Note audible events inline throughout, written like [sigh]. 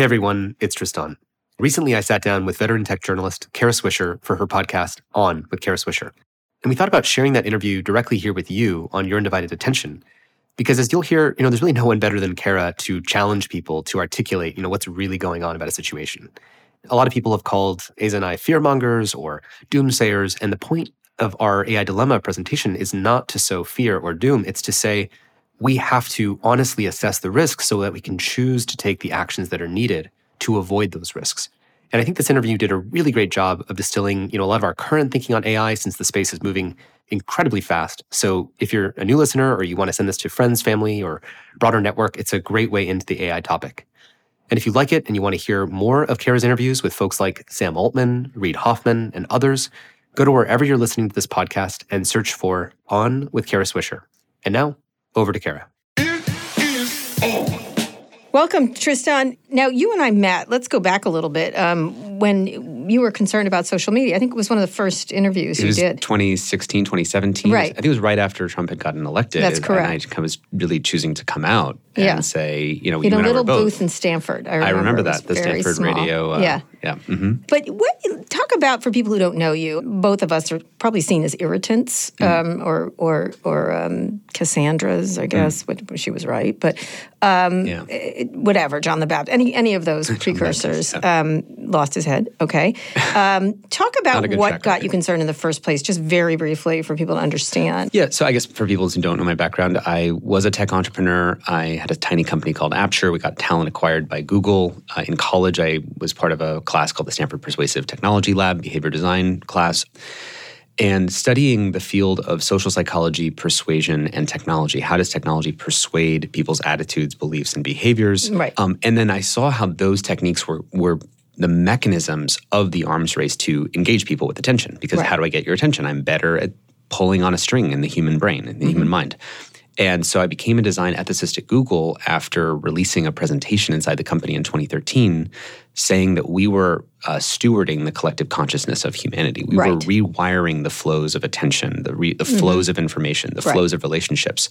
Hey everyone, it's Tristan. Recently, I sat down with veteran tech journalist Kara Swisher for her podcast On with Kara Swisher. And we thought about sharing that interview directly here with you on Your Undivided Attention. Because as you'll hear, you know, there's really no one better than Kara to challenge people to articulate, you know, what's really going on about a situation. A lot of people have called Aza and I fearmongers or doomsayers. And the point of our AI dilemma presentation is not to sow fear or doom, it's to say, we have to honestly assess the risks so that we can choose to take the actions that are needed to avoid those risks. And I think this interview did a really great job of distilling, you know, a lot of our current thinking on AI since the space is moving incredibly fast. So if you're a new listener or you want to send this to friends, family, or broader network, it's a great way into the AI topic. And if you like it and you want to hear more of Kara's interviews with folks like Sam Altman, Reid Hoffman, and others, go to wherever you're listening to this podcast and search for On with Kara Swisher. And now over to Kara. Welcome, Tristan. Now, you and I met, let's go back a little bit, um, when you were concerned about social media. I think it was one of the first interviews it you did. 2016, 2017. Right. I think it was right after Trump had gotten elected. That's correct. And I was really choosing to come out and Yeah. say, you know, in you a I little both. booth in Stanford. I I remember, remember It was that, the Stanford small. radio. Uh, yeah. Yeah. hmm But what talk about for people who don't know you? Both of us are probably seen as irritants, Mm. um, or or or um, Cassandras, I guess. But she was right. But um, Yeah. eh, whatever, John the Baptist, any any of those [laughs] precursors, um, lost his head. Okay, [laughs] um, talk about what track got you concerned in the first place, just very briefly for people to understand. Yeah, so I guess for people who don't know my background, I was a tech entrepreneur. I had a tiny company called Apture. We got talent acquired by Google. Uh, in college, I was part of a class called the Stanford Persuasive Technology Lab, behavior design class. And studying the field of social psychology, persuasion, and technology. How does technology persuade people's attitudes, beliefs, and behaviors? Right. Um, and then I saw how those techniques were were the mechanisms of the arms race to engage people with attention. Because Right. how do I get your attention? I'm better at pulling on a string in the human brain, in the human mind. And so I became a design ethicist at Google after releasing a presentation inside the company in 2013 saying that we were uh, stewarding the collective consciousness of humanity. We were rewiring the flows of attention, the, re- the flows of information, the Right. flows of relationships.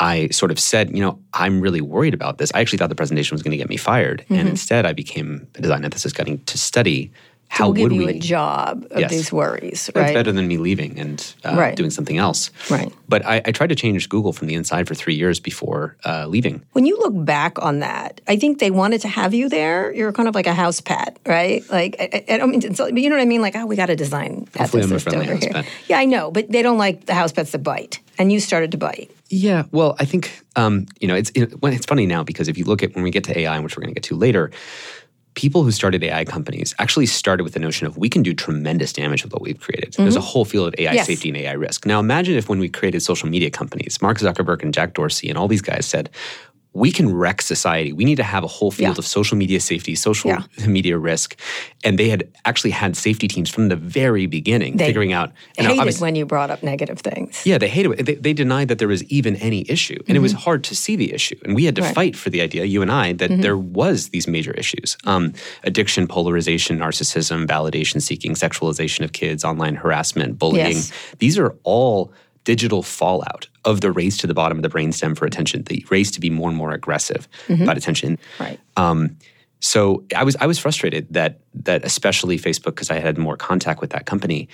I sort of said, you know, I'm really worried about this. I actually thought the presentation was going to get me fired. And instead, I became a design ethicist getting to study how we'll give would you we a job of Yes. these worries, that's right? better than me leaving and uh, Right. doing something else. Right. But I, I tried to change Google from the inside for three years before uh, leaving. When you look back on that, I think they wanted to have you there. You're kind of like a house pet, right? Like I, I don't mean, to, but you know what I mean. Like, oh, we got a design Hopefully I'm a friendly over here. pet. Yeah, I know, but they don't like the house pets that bite, and you started to bite. Yeah, well, I think um, you know it's it, when it's funny now because if you look at when we get to AI, which we're going to get to later, people who started AI companies actually started with the notion of we can do tremendous damage with what we've created. There's a whole field of AI Mm-hmm. Yes. safety and AI risk. Now, imagine if when we created social media companies, Mark Zuckerberg and Jack Dorsey and all these guys said. We can wreck society. We need to have a whole field Yeah. of social media safety, social Yeah. media risk. And they had actually had safety teams from the very beginning They figuring out. And Hated when you brought up negative things. yeah, they hated it. They, they denied that there was even any issue. And it was hard to see the issue. And we had to Mm-hmm. Right. fight for the idea, you and I, that there was these major issues. Um, addiction, polarization, narcissism, validation seeking, sexualization of kids, online harassment, bullying. Yes. These are all digital fallout of the race to the bottom of the brainstem for attention, the race to be more and more aggressive about attention. Right. Um, so I was I was frustrated that that especially Facebook because I had more contact with that company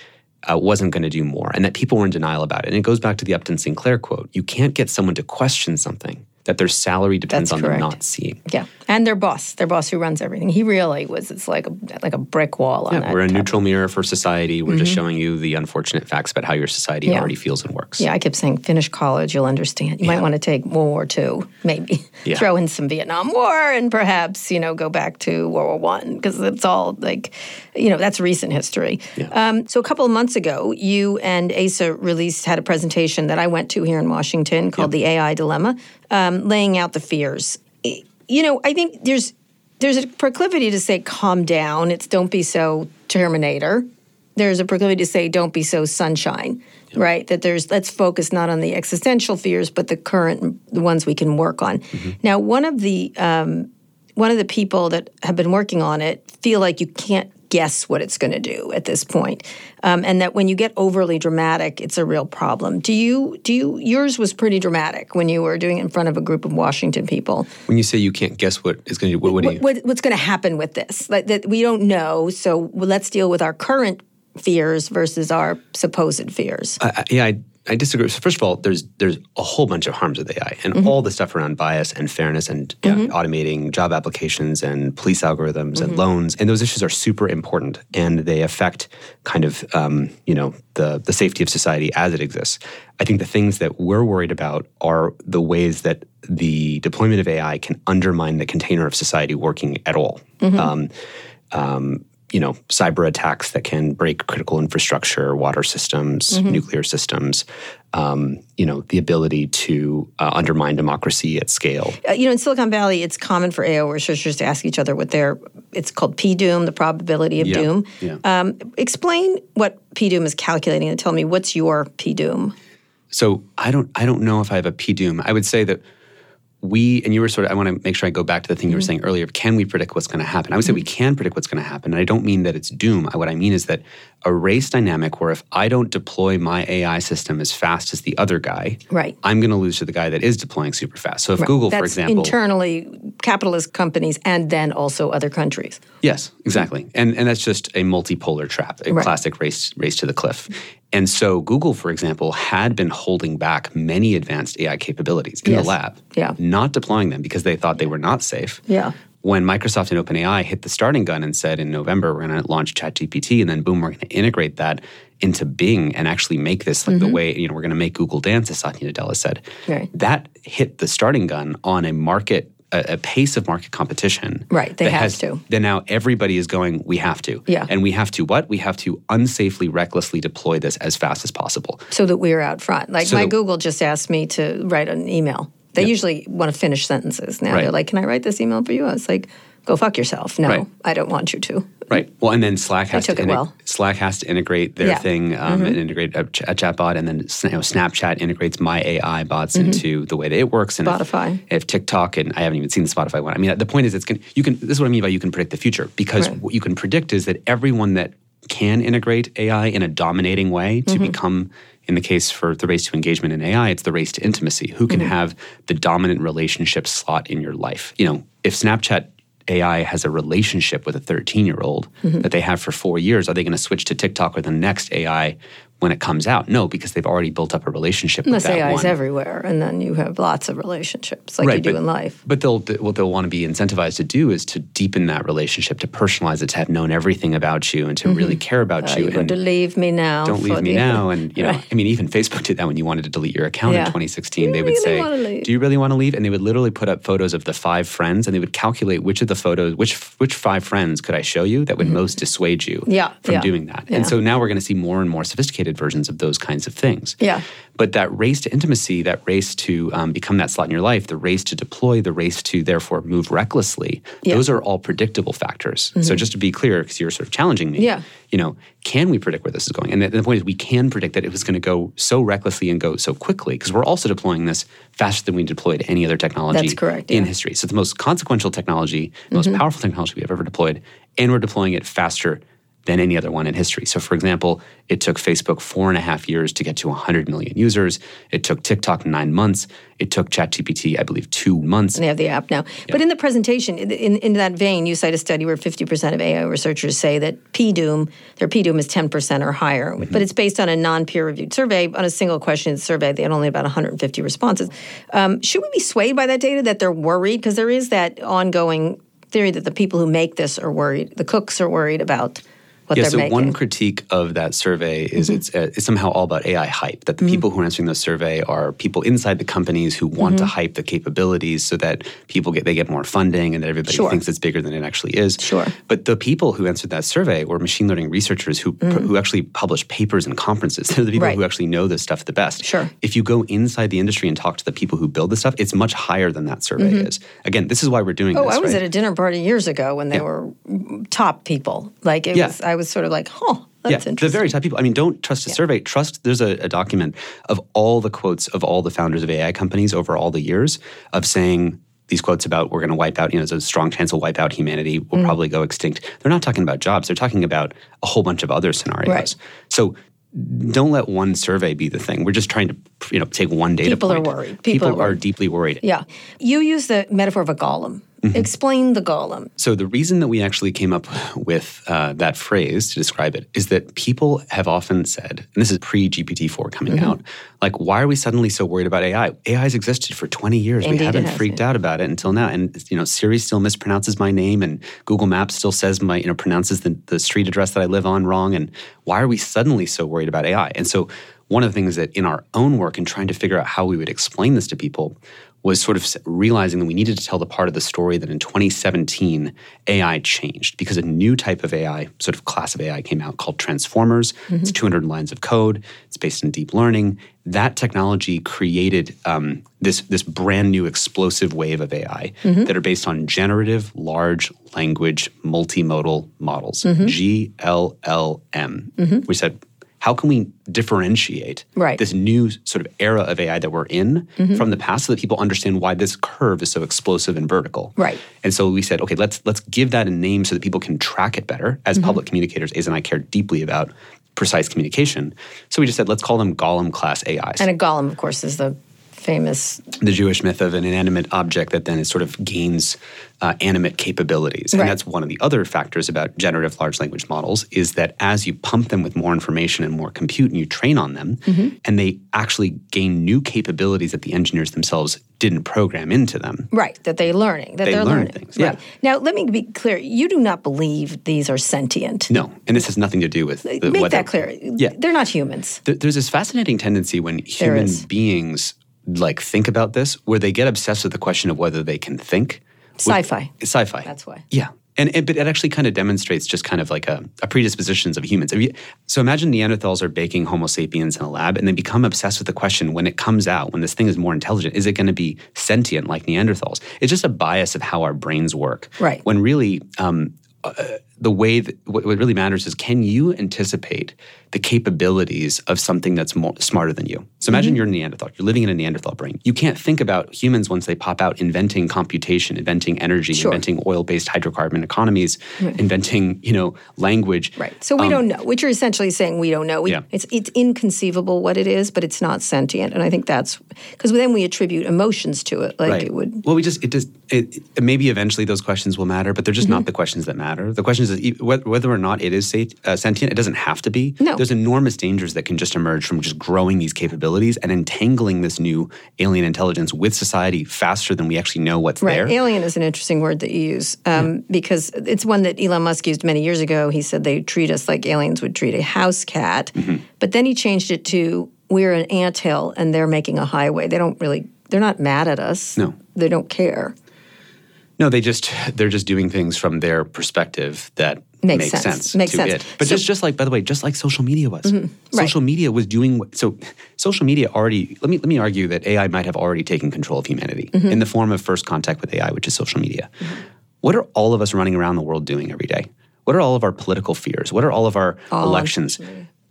uh, wasn't going to do more, and that people were in denial about it. And it goes back to the Upton Sinclair quote: "You can't get someone to question something that their salary depends That's on correct. them not seeing." Yeah, and their boss, their boss who runs everything. He really was. It's like a like a brick wall on Yeah, that. we're a topic. neutral mirror for society. We're just showing you the unfortunate facts about how your society Mm-hmm. Yeah. already feels and works. Yeah, I kept saying finish college, you'll understand. You might want to take World War II, maybe Yeah. throw in some Vietnam War, and perhaps you know go back to World War One because it's all like, you know, that's recent history. Um, so a couple of months ago, you and Aza released had a presentation that I went to here in Washington called the AI Dilemma, um, laying out the fears. You know, I think there's there's a proclivity to say calm down. It's don't be so Terminator. There's a proclivity to say don't be so sunshine right? That there's let's focus not on the existential fears but the current the ones we can work on. Now one of the um, one of the people that have been working on it feel like you can't guess what it's going to do at this point, um, and that when you get overly dramatic, it's a real problem. Do you? Do you? Yours was pretty dramatic when you were doing it in front of a group of Washington people. When you say you can't guess what is going to do, what, what, do you? What, what's going to happen with this? Like that we don't know. So let's deal with our current fears versus our supposed fears. Yeah, I, I disagree. So first of all, there's there's a whole bunch of harms with AI, and mm-hmm. all the stuff around bias and fairness and mm-hmm. automating job applications and police algorithms mm-hmm. and loans, and those issues are super important, and they affect kind of um, you know the the safety of society as it exists. I think the things that we're worried about are the ways that the deployment of AI can undermine the container of society working at all. Mm-hmm. Um, um, you know cyber attacks that can break critical infrastructure, water systems, mm-hmm. nuclear systems. Um, you know the ability to uh, undermine democracy at scale. Uh, you know, in Silicon Valley, it's common for AI researchers to ask each other what their it's called p-doom, the probability of yeah. doom. Yeah. Um, explain what p-doom is calculating, and tell me what's your p-doom. So I don't I don't know if I have a p-doom. I would say that we and you were sort of i want to make sure i go back to the thing mm-hmm. you were mm-hmm. saying earlier can we predict what's going to happen i would say we mm-hmm. can predict what's going to happen and i don't mean that it's doom what i mean is that a race dynamic where if i don't deploy my ai system as fast as the other guy right i'm going to lose to the guy that is deploying super fast so if right. google That's for example internally capitalist companies and then also other countries yes exactly and and that's just a multipolar trap a right. classic race race to the cliff and so Google, for example, had been holding back many advanced AI capabilities in yes. the lab, yeah. not deploying them because they thought they were not safe. Yeah. When Microsoft and OpenAI hit the starting gun and said in November we're going to launch ChatGPT, and then boom, we're going to integrate that into Bing and actually make this like mm-hmm. the way you know we're going to make Google dance, as Satya Nadella said. Right. That hit the starting gun on a market a, a, pace of market competition. Right, they have has, to. Then now everybody is going, we have to. Yeah. And we have to what? We have to unsafely, recklessly deploy this as fast as possible. So that we're out front. Like so my that, Google just asked me to write an email. They yep. usually want to finish sentences. Now right. they're like, can I write this email for you? I was like, go fuck yourself. No, right. I don't want you to. Right. Well, and then Slack has to well. Slack has to integrate their yeah. thing um, mm-hmm. and integrate a, ch- a chatbot, and then you know, Snapchat integrates my AI bots mm-hmm. into the way that it works. And Spotify. If, if, TikTok and I haven't even seen the Spotify one. I mean, the point is, it's can you can. This is what I mean by you can predict the future because right. what you can predict is that everyone that can integrate AI in a dominating way to mm-hmm. become in the case for the race to engagement in AI, it's the race to intimacy. Who can mm-hmm. have the dominant relationship slot in your life? You know, if Snapchat AI has a relationship with a 13 year old mm-hmm. that they have for four years, are they going to switch to TikTok or the next AI when it comes out. No, because they've already built up a relationship Unless with that AI is everywhere, and then you have lots of relationships like right, you do but, in life. But they'll what they'll want to be incentivized to do is to deepen that relationship, to personalize it, to have known everything about you, and to mm-hmm. really care about uh, you. You're going to leave me now. Don't leave me now. And you know, [laughs] right. I mean, even Facebook did that when you wanted to delete your account yeah. in 2016. They would say, "Do you really want to leave?" And they would literally put up photos of the five friends, and they would calculate which of the photos, which which five friends could I show you that would mm-hmm. most dissuade you yeah, from yeah. doing that. Yeah. And so now we're going to see more and more sophisticated versions of those kinds of things. Yeah. But that race to intimacy, that race to um, become that slot in your life, the race to deploy, the race to therefore move recklessly, yeah. those are all predictable factors. Mm-hmm. So just to be clear, because you're sort of challenging me, yeah. you know, can we predict where this is going? And the, the point is, we can predict that it was going to go so recklessly and go so quickly because we're also deploying this faster than we deployed any other technology That's correct, in yeah. history. So the most consequential technology, the most mm-hmm. powerful technology we have ever deployed, and we're deploying it faster than any other one in history. So, for example, it took Facebook four and a half years to get to 100 million users. It took TikTok nine months. It took ChatGPT, I believe, two months. And they have the app now. But in the presentation, in, in, in, that vein, you cite a study where 50% of AI researchers say that PDOOM, their PDOOM is 10% or higher. Mm-hmm. But it's based on a non peer reviewed survey. On a single question survey, they had only about 150 responses. Um, should we be swayed by that data that they're worried? Because there is that ongoing theory that the people who make this are worried, the cooks are worried about what yeah, they're so making. one critique of that survey is mm-hmm. it's, uh, it's somehow all about AI hype. That the mm-hmm. people who are answering the survey are people inside the companies who want mm-hmm. to hype the capabilities so that people get they get more funding and that everybody sure. thinks it's bigger than it actually is. Sure. But the people who answered that survey were machine learning researchers who Mm-hmm. who actually publish papers and conferences. [laughs] They're the people right. who actually know this stuff the best. Sure. If you go inside the industry and talk to the people who build this stuff, it's much higher than that survey Mm-hmm. is. Again, this is why we're doing Oh, this. I was right? at a dinner party years ago when they Yeah. were top people. Like it Yeah. was, I was sort of like, huh, that's yeah, the very top people. I mean, don't trust a Yeah. survey. Trust there's a, a document of all the quotes of all the founders of AI companies over all the years of saying these quotes about we're going to wipe out, you know, there's a strong chance we'll wipe out humanity, we'll mm. probably go extinct. They're not talking about jobs. They're talking about a whole bunch of other scenarios. Right. So don't let one survey be the thing. We're just trying to, you know, take one data People point. are worried. People, People are, worried. deeply worried. Yeah. You use the metaphor of a golem. Mm-hmm. Explain the golem. So, the reason that we actually came up with uh, that phrase to describe it is that people have often said, and this is pre GPT 4 coming mm-hmm. out, like, why are we suddenly so worried about AI? AI has existed for 20 years. Indeed we haven't freaked out about it until now. And, you know, Siri still mispronounces my name, and Google Maps still says my, you know, pronounces the, the street address that I live on wrong. And why are we suddenly so worried about AI? And so, one of the things that in our own work and trying to figure out how we would explain this to people was sort of realizing that we needed to tell the part of the story that in 2017 AI changed because a new type of AI, sort of class of AI, came out called transformers. Mm-hmm. It's 200 lines of code. It's based in deep learning. That technology created um, this this brand new explosive wave of AI mm-hmm. that are based on generative large language multimodal models, mm-hmm. GLLM. Mm-hmm. We said how can we differentiate right. this new sort of era of AI that we're in mm-hmm. from the past so that people understand why this curve is so explosive and vertical? Right. And so we said, okay, let's let's give that a name so that people can track it better. As mm-hmm. public communicators, Aza and I care deeply about precise communication. So we just said, let's call them Golem class AIs. And a Golem, of course, is the famous the Jewish myth of an inanimate object that then is sort of gains uh, animate capabilities. And right. that's one of the other factors about generative large language models is that as you pump them with more information and more compute and you train on them, mm-hmm. and they actually gain new capabilities that the engineers themselves didn't program into them. Right, that they're learning, that they are learn learning. things. Yeah. Right. Now, let me be clear. You do not believe these are sentient. No, and this has nothing to do with the, Make that clear. Yeah. They're not humans. There's this fascinating tendency when human beings like think about this where they get obsessed with the question of whether they can think. Sci-fi. With, sci-fi. That's why. Yeah. And, and, but it actually kind of demonstrates just kind of like a, a predispositions of humans. So imagine Neanderthals are baking Homo sapiens in a lab, and they become obsessed with the question: when it comes out, when this thing is more intelligent, is it going to be sentient like Neanderthals? It's just a bias of how our brains work. Right. When really, um, uh, the way that what, what really matters is can you anticipate the capabilities of something that's more smarter than you. So imagine mm-hmm. you're a Neanderthal. You're living in a Neanderthal brain. You can't think about humans once they pop out inventing computation, inventing energy, sure. inventing oil-based hydrocarbon economies, inventing, you know, language. Right. So we um, don't know. which you're essentially saying we don't know. We, yeah. It's it's inconceivable what it is, but it's not sentient. And I think that's because then we attribute emotions to it, like right. it would. Well, we just it just it, it, maybe eventually those questions will matter, but they're just mm-hmm. not the questions that matter. The questions is whether or not it is uh, sentient. It doesn't have to be. No. There's enormous dangers that can just emerge from just growing these capabilities and entangling this new alien intelligence with society faster than we actually know what's right. there. Alien is an interesting word that you use um, yeah. because it's one that Elon Musk used many years ago. He said they treat us like aliens would treat a house cat, mm-hmm. but then he changed it to we're an anthill and they're making a highway. They don't really, they're not mad at us. No, they don't care. No, they just they're just doing things from their perspective that makes, makes sense. sense. Makes sense. It. But so, just just like by the way, just like social media was. Mm-hmm. Social right. media was doing what so social media already let me let me argue that AI might have already taken control of humanity mm-hmm. in the form of first contact with AI, which is social media. Mm-hmm. What are all of us running around the world doing every day? What are all of our political fears? What are all of our all elections?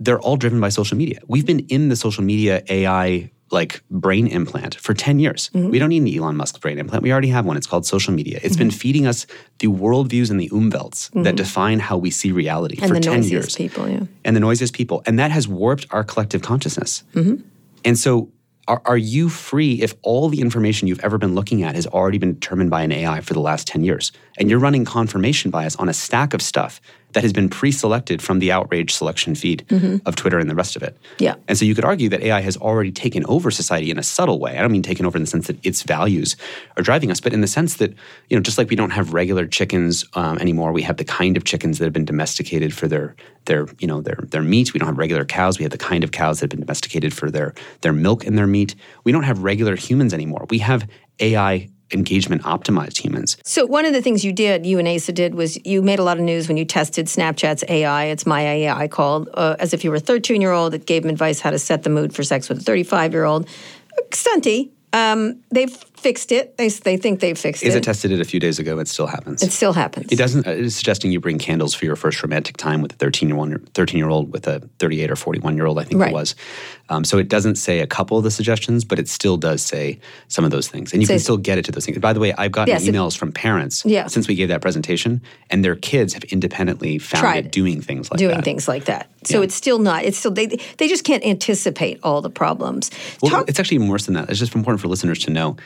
They're all driven by social media. We've been in the social media AI like brain implant for 10 years. Mm-hmm. We don't need an Elon Musk brain implant. We already have one. It's called social media. It's mm-hmm. been feeding us the worldviews and the umwelts mm-hmm. that define how we see reality and for the 10 noisiest years. people, yeah. And the noisiest people. And that has warped our collective consciousness. Mm-hmm. And so are, are you free if all the information you've ever been looking at has already been determined by an AI for the last 10 years? And you're running confirmation bias on a stack of stuff that has been pre-selected from the outrage selection feed mm-hmm. of Twitter and the rest of it. Yeah. And so you could argue that AI has already taken over society in a subtle way. I don't mean taken over in the sense that its values are driving us, but in the sense that, you know, just like we don't have regular chickens um, anymore, we have the kind of chickens that have been domesticated for their their, you know, their their meat. We don't have regular cows. We have the kind of cows that have been domesticated for their their milk and their meat. We don't have regular humans anymore. We have AI engagement optimized humans. So one of the things you did, you and Aza did, was you made a lot of news when you tested Snapchat's AI. It's my AI called, uh, as if you were a 13 year old. that gave him advice how to set the mood for sex with a 35 year old. Stunty, Um, they've fixed it. They, they think they've fixed Is it. it tested it a few days ago? It still happens. it still happens. It doesn't. uh, It's suggesting you bring candles for your first romantic time with a 13 year old, 13 year old with a 38 or 41 year old. I think Right. it was. Um, so it doesn't say a couple of the suggestions, but it still does say some of those things, and you can still get it to those things. By the way, I've gotten Yes, it- emails from parents Yeah. since we gave that presentation, and their kids have independently found Tried it doing things like doing that. things like that. So Yeah. it's still not. It's still they. They just can't anticipate all the problems. Well, Talk- it's actually even worse than that. It's just important for listeners to know.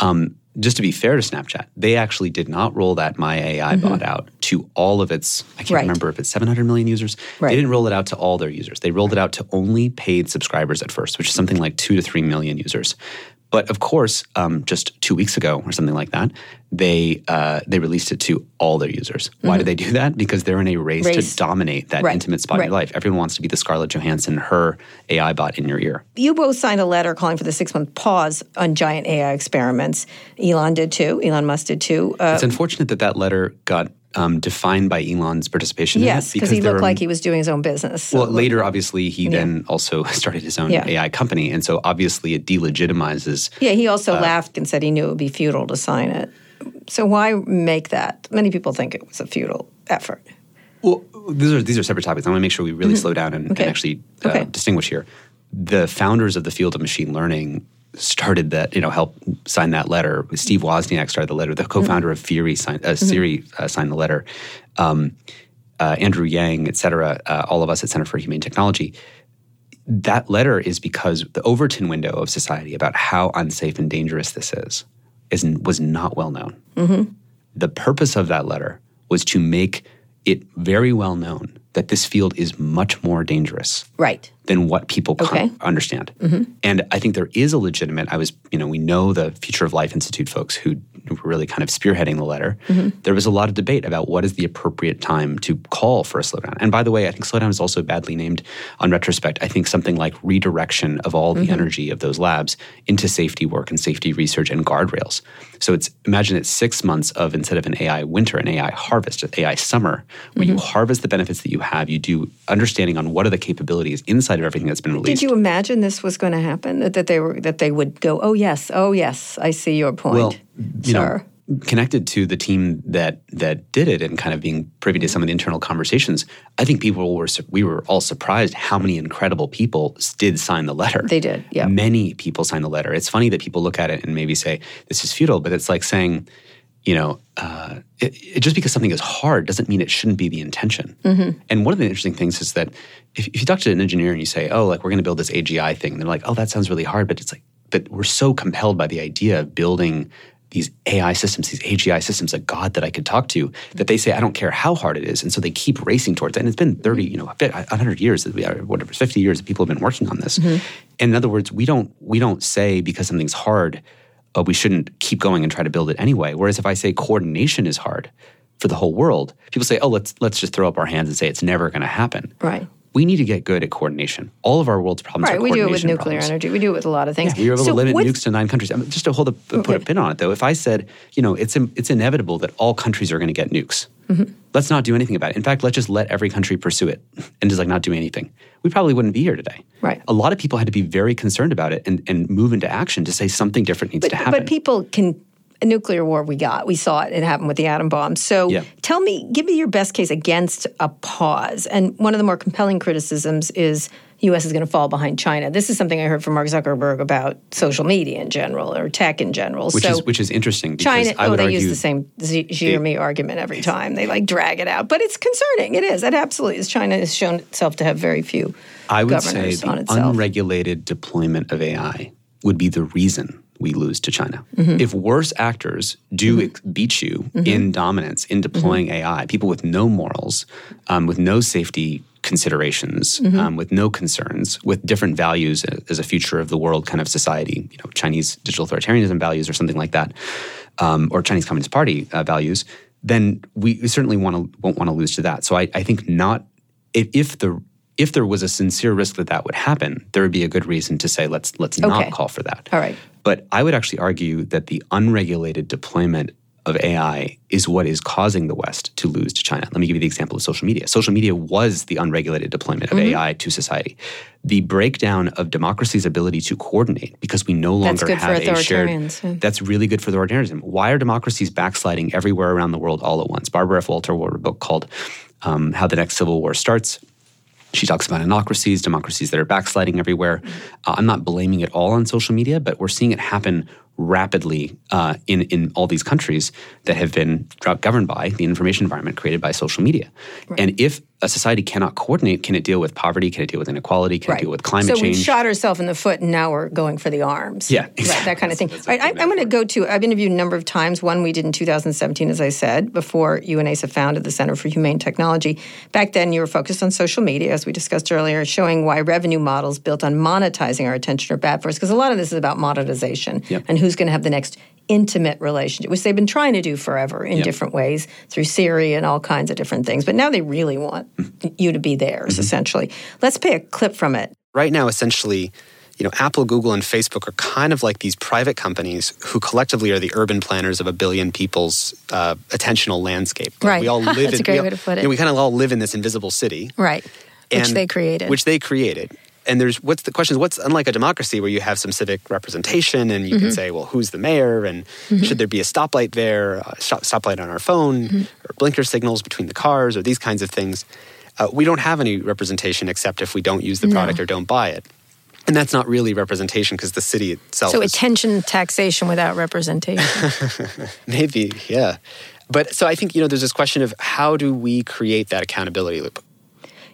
Um, just to be fair to Snapchat, they actually did not roll that My AI bot out to all of its. I can't Mm-hmm. Right. remember if it's 700 million users. Right. They didn't roll it out to all their users. They rolled it out to only paid subscribers at first, which is something like two to three million users. But of course, um, just two weeks ago or something like that, they uh, they released it to all their users. Why did they do that? Because they're in a race, Mm-hmm. Race. to dominate that Right. intimate spot in your life. Everyone wants to be the Scarlett Johansson, her AI bot in your ear. you both signed a letter calling for the six month pause on giant AI experiments. Elon did too. Elon Musk did too. Uh, It's unfortunate that that letter got um, defined by Elon's participation yes, in it because he looked were- like he was doing his own business. So Well, later, obviously, he then also [laughs] started his own Yeah. AI company, and so obviously it delegitimizes. yeah, he also uh, laughed and said he knew it would be futile to sign it. So why make that? Many people think it was a futile effort. Well, these are these are separate topics. I want to make sure we really slow down and, Mm-hmm. Okay. and actually uh, Okay. distinguish here. The founders of the field of machine learning started that, you know, helped sign that letter. Steve Wozniak started the letter. The co-founder of Fury signed, uh, Siri uh, signed the letter. Um, uh, Andrew Yang, et cetera, uh, all of us at Center for Humane Technology. That letter is because the Overton window of society about how unsafe and dangerous this is, is was not well known. Mm-hmm. The purpose of that letter was to make it very well known that this field is much more dangerous Right. than what people con- Okay. understand. Mm-hmm. And I think there is a legitimate, I was, you know, we know the Future of Life Institute folks who were really kind of spearheading the letter. Mm-hmm. There was a lot of debate about what is the appropriate time to call for a slowdown. And by the way, I think slowdown is also badly named on retrospect. I think something like redirection of all the mm-hmm. energy of those labs into safety work and safety research and guardrails. So it's imagine it's six months of instead of an AI winter, an AI harvest, an AI summer, where you mm-hmm. harvest the benefits that you have, you do understanding on what are the capabilities inside of everything that's been released. Did you imagine this was going to happen? That, that they were that they would go, oh yes, oh yes, I see your point, well, you sir. know, connected to the team that that did it and kind of being privy to some of the internal conversations, I think people were we were all surprised how many incredible people did sign the letter. They did, yeah. Many people signed the letter. It's funny that people look at it and maybe say this is futile, but it's like saying, you know, uh, it, it, just because something is hard doesn't mean it shouldn't be the intention. Mm-hmm. And one of the interesting things is that if, if you talk to an engineer and you say, oh, like we're going to build this AGI thing, they're like, oh, that sounds really hard, but it's like, but we're so compelled by the idea of building these AI systems, these AGI systems, a God that I could talk to, that they say, I don't care how hard it is. And so they keep racing towards it. And it's been 30, you know, 100 years, that we whatever, 50 years that people have been working on this. And in other words, we don't, we don't say because something's hard, uh, we shouldn't keep going and try to build it anyway. Whereas if I say coordination is hard for the whole world, people say, oh, let's, let's just throw up our hands and say it's never going to happen. Right. We need to get good at coordination. All of our world's problems Right. are We do it with nuclear problems. energy. We do it with a lot of things. We were able So to limit nukes to nine countries. I mean, just to hold a put a pin on it, though, if I said, you know, it's it's inevitable that all countries are going to get nukes. Mm-hmm. Let's not do anything about it. In fact, let's just let every country pursue it and just like not do anything. We probably wouldn't be here today. Right. A lot of people had to be very concerned about it and, and move into action to say something different needs But, to happen. but people can. A nuclear war we got. We saw it. It happened with the atom bomb. So Yeah. tell me, give me your best case against a pause. And one of the more compelling criticisms is U.S. is going to fall behind China. This is something I heard from Mark Zuckerberg about social media in general or tech in general. which so is which is interesting because China, I oh, they argue use the same Z- Xi argument every time. They like drag it out, but it's concerning. It is. It absolutely is. China has shown itself to have very few I would say the unregulated deployment of AI would be the reason we lose to China. Mm-hmm. If worse actors do ex- beat you in dominance in deploying Mm-hmm. AI, people with no morals, um, with no safety considerations, Mm-hmm. um, with no concerns, with different values as a future of the world kind of society, you know, Chinese digital authoritarianism values or something like that, um, or Chinese Communist Party uh, values, then we we certainly want to won't want to lose to that. So I, I think not if, if the if there was a sincere risk that that would happen, there would be a good reason to say let's let's Okay. not call for that. All right. But I would actually argue that the unregulated deployment of AI is what is causing the West to lose to China. Let me give you the example of social media. Social media was the unregulated deployment of mm-hmm. AI to society. The breakdown of democracy's ability to coordinate because we no longer have a shared. That's really good for the authoritarianism. Why are democracies backsliding everywhere around the world all at once? Barbara F. Walter wrote a book called um, How the Next Civil War Starts. She talks about anocracies, democracies that are backsliding everywhere. Uh, I'm not blaming it all on social media, but we're seeing it happen rapidly uh, in in all these countries that have been governed by the information environment created by social media. Right. And if a society cannot coordinate, can it deal with poverty? Can it deal with inequality? Can right. it deal with climate so change? So we shot ourselves in the foot, and now we're going for the arms. Yeah, exactly. right, that kind of thing. All right, I, am going to go to. I've interviewed a number of times. One we did in 2017, as I said, before you and Aza founded the Center for Humane Technology. Back then, you were focused on social media, as we discussed earlier, showing why revenue models built on monetizing our attention are bad for us. Because a lot of this is about monetization yep. and who's going to have the next intimate relationship, which they've been trying to do forever in yep. different ways through Siri and all kinds of different things. But now they really want you to be theirs, mm-hmm. essentially. Let's play a clip from it. Right now, essentially, you know, Apple, Google, and Facebook are kind of like these private companies who collectively are the urban planners of a billion people's uh, attentional landscape. Right. [laughs] We all live That's in, a great we, way to put it. You know, we kind of all live in this invisible city. Right. Which they created. Which they created and there's what's the question is what's unlike a democracy where you have some civic representation and you mm-hmm. can say well who's the mayor and mm-hmm. should there be a stoplight there a stoplight on our phone mm-hmm. or blinker signals between the cars or these kinds of things uh, we don't have any representation except if we don't use the product no. or don't buy it and that's not really representation because the city itself so is, attention taxation without representation [laughs] maybe yeah but so i think you know there's this question of how do we create that accountability loop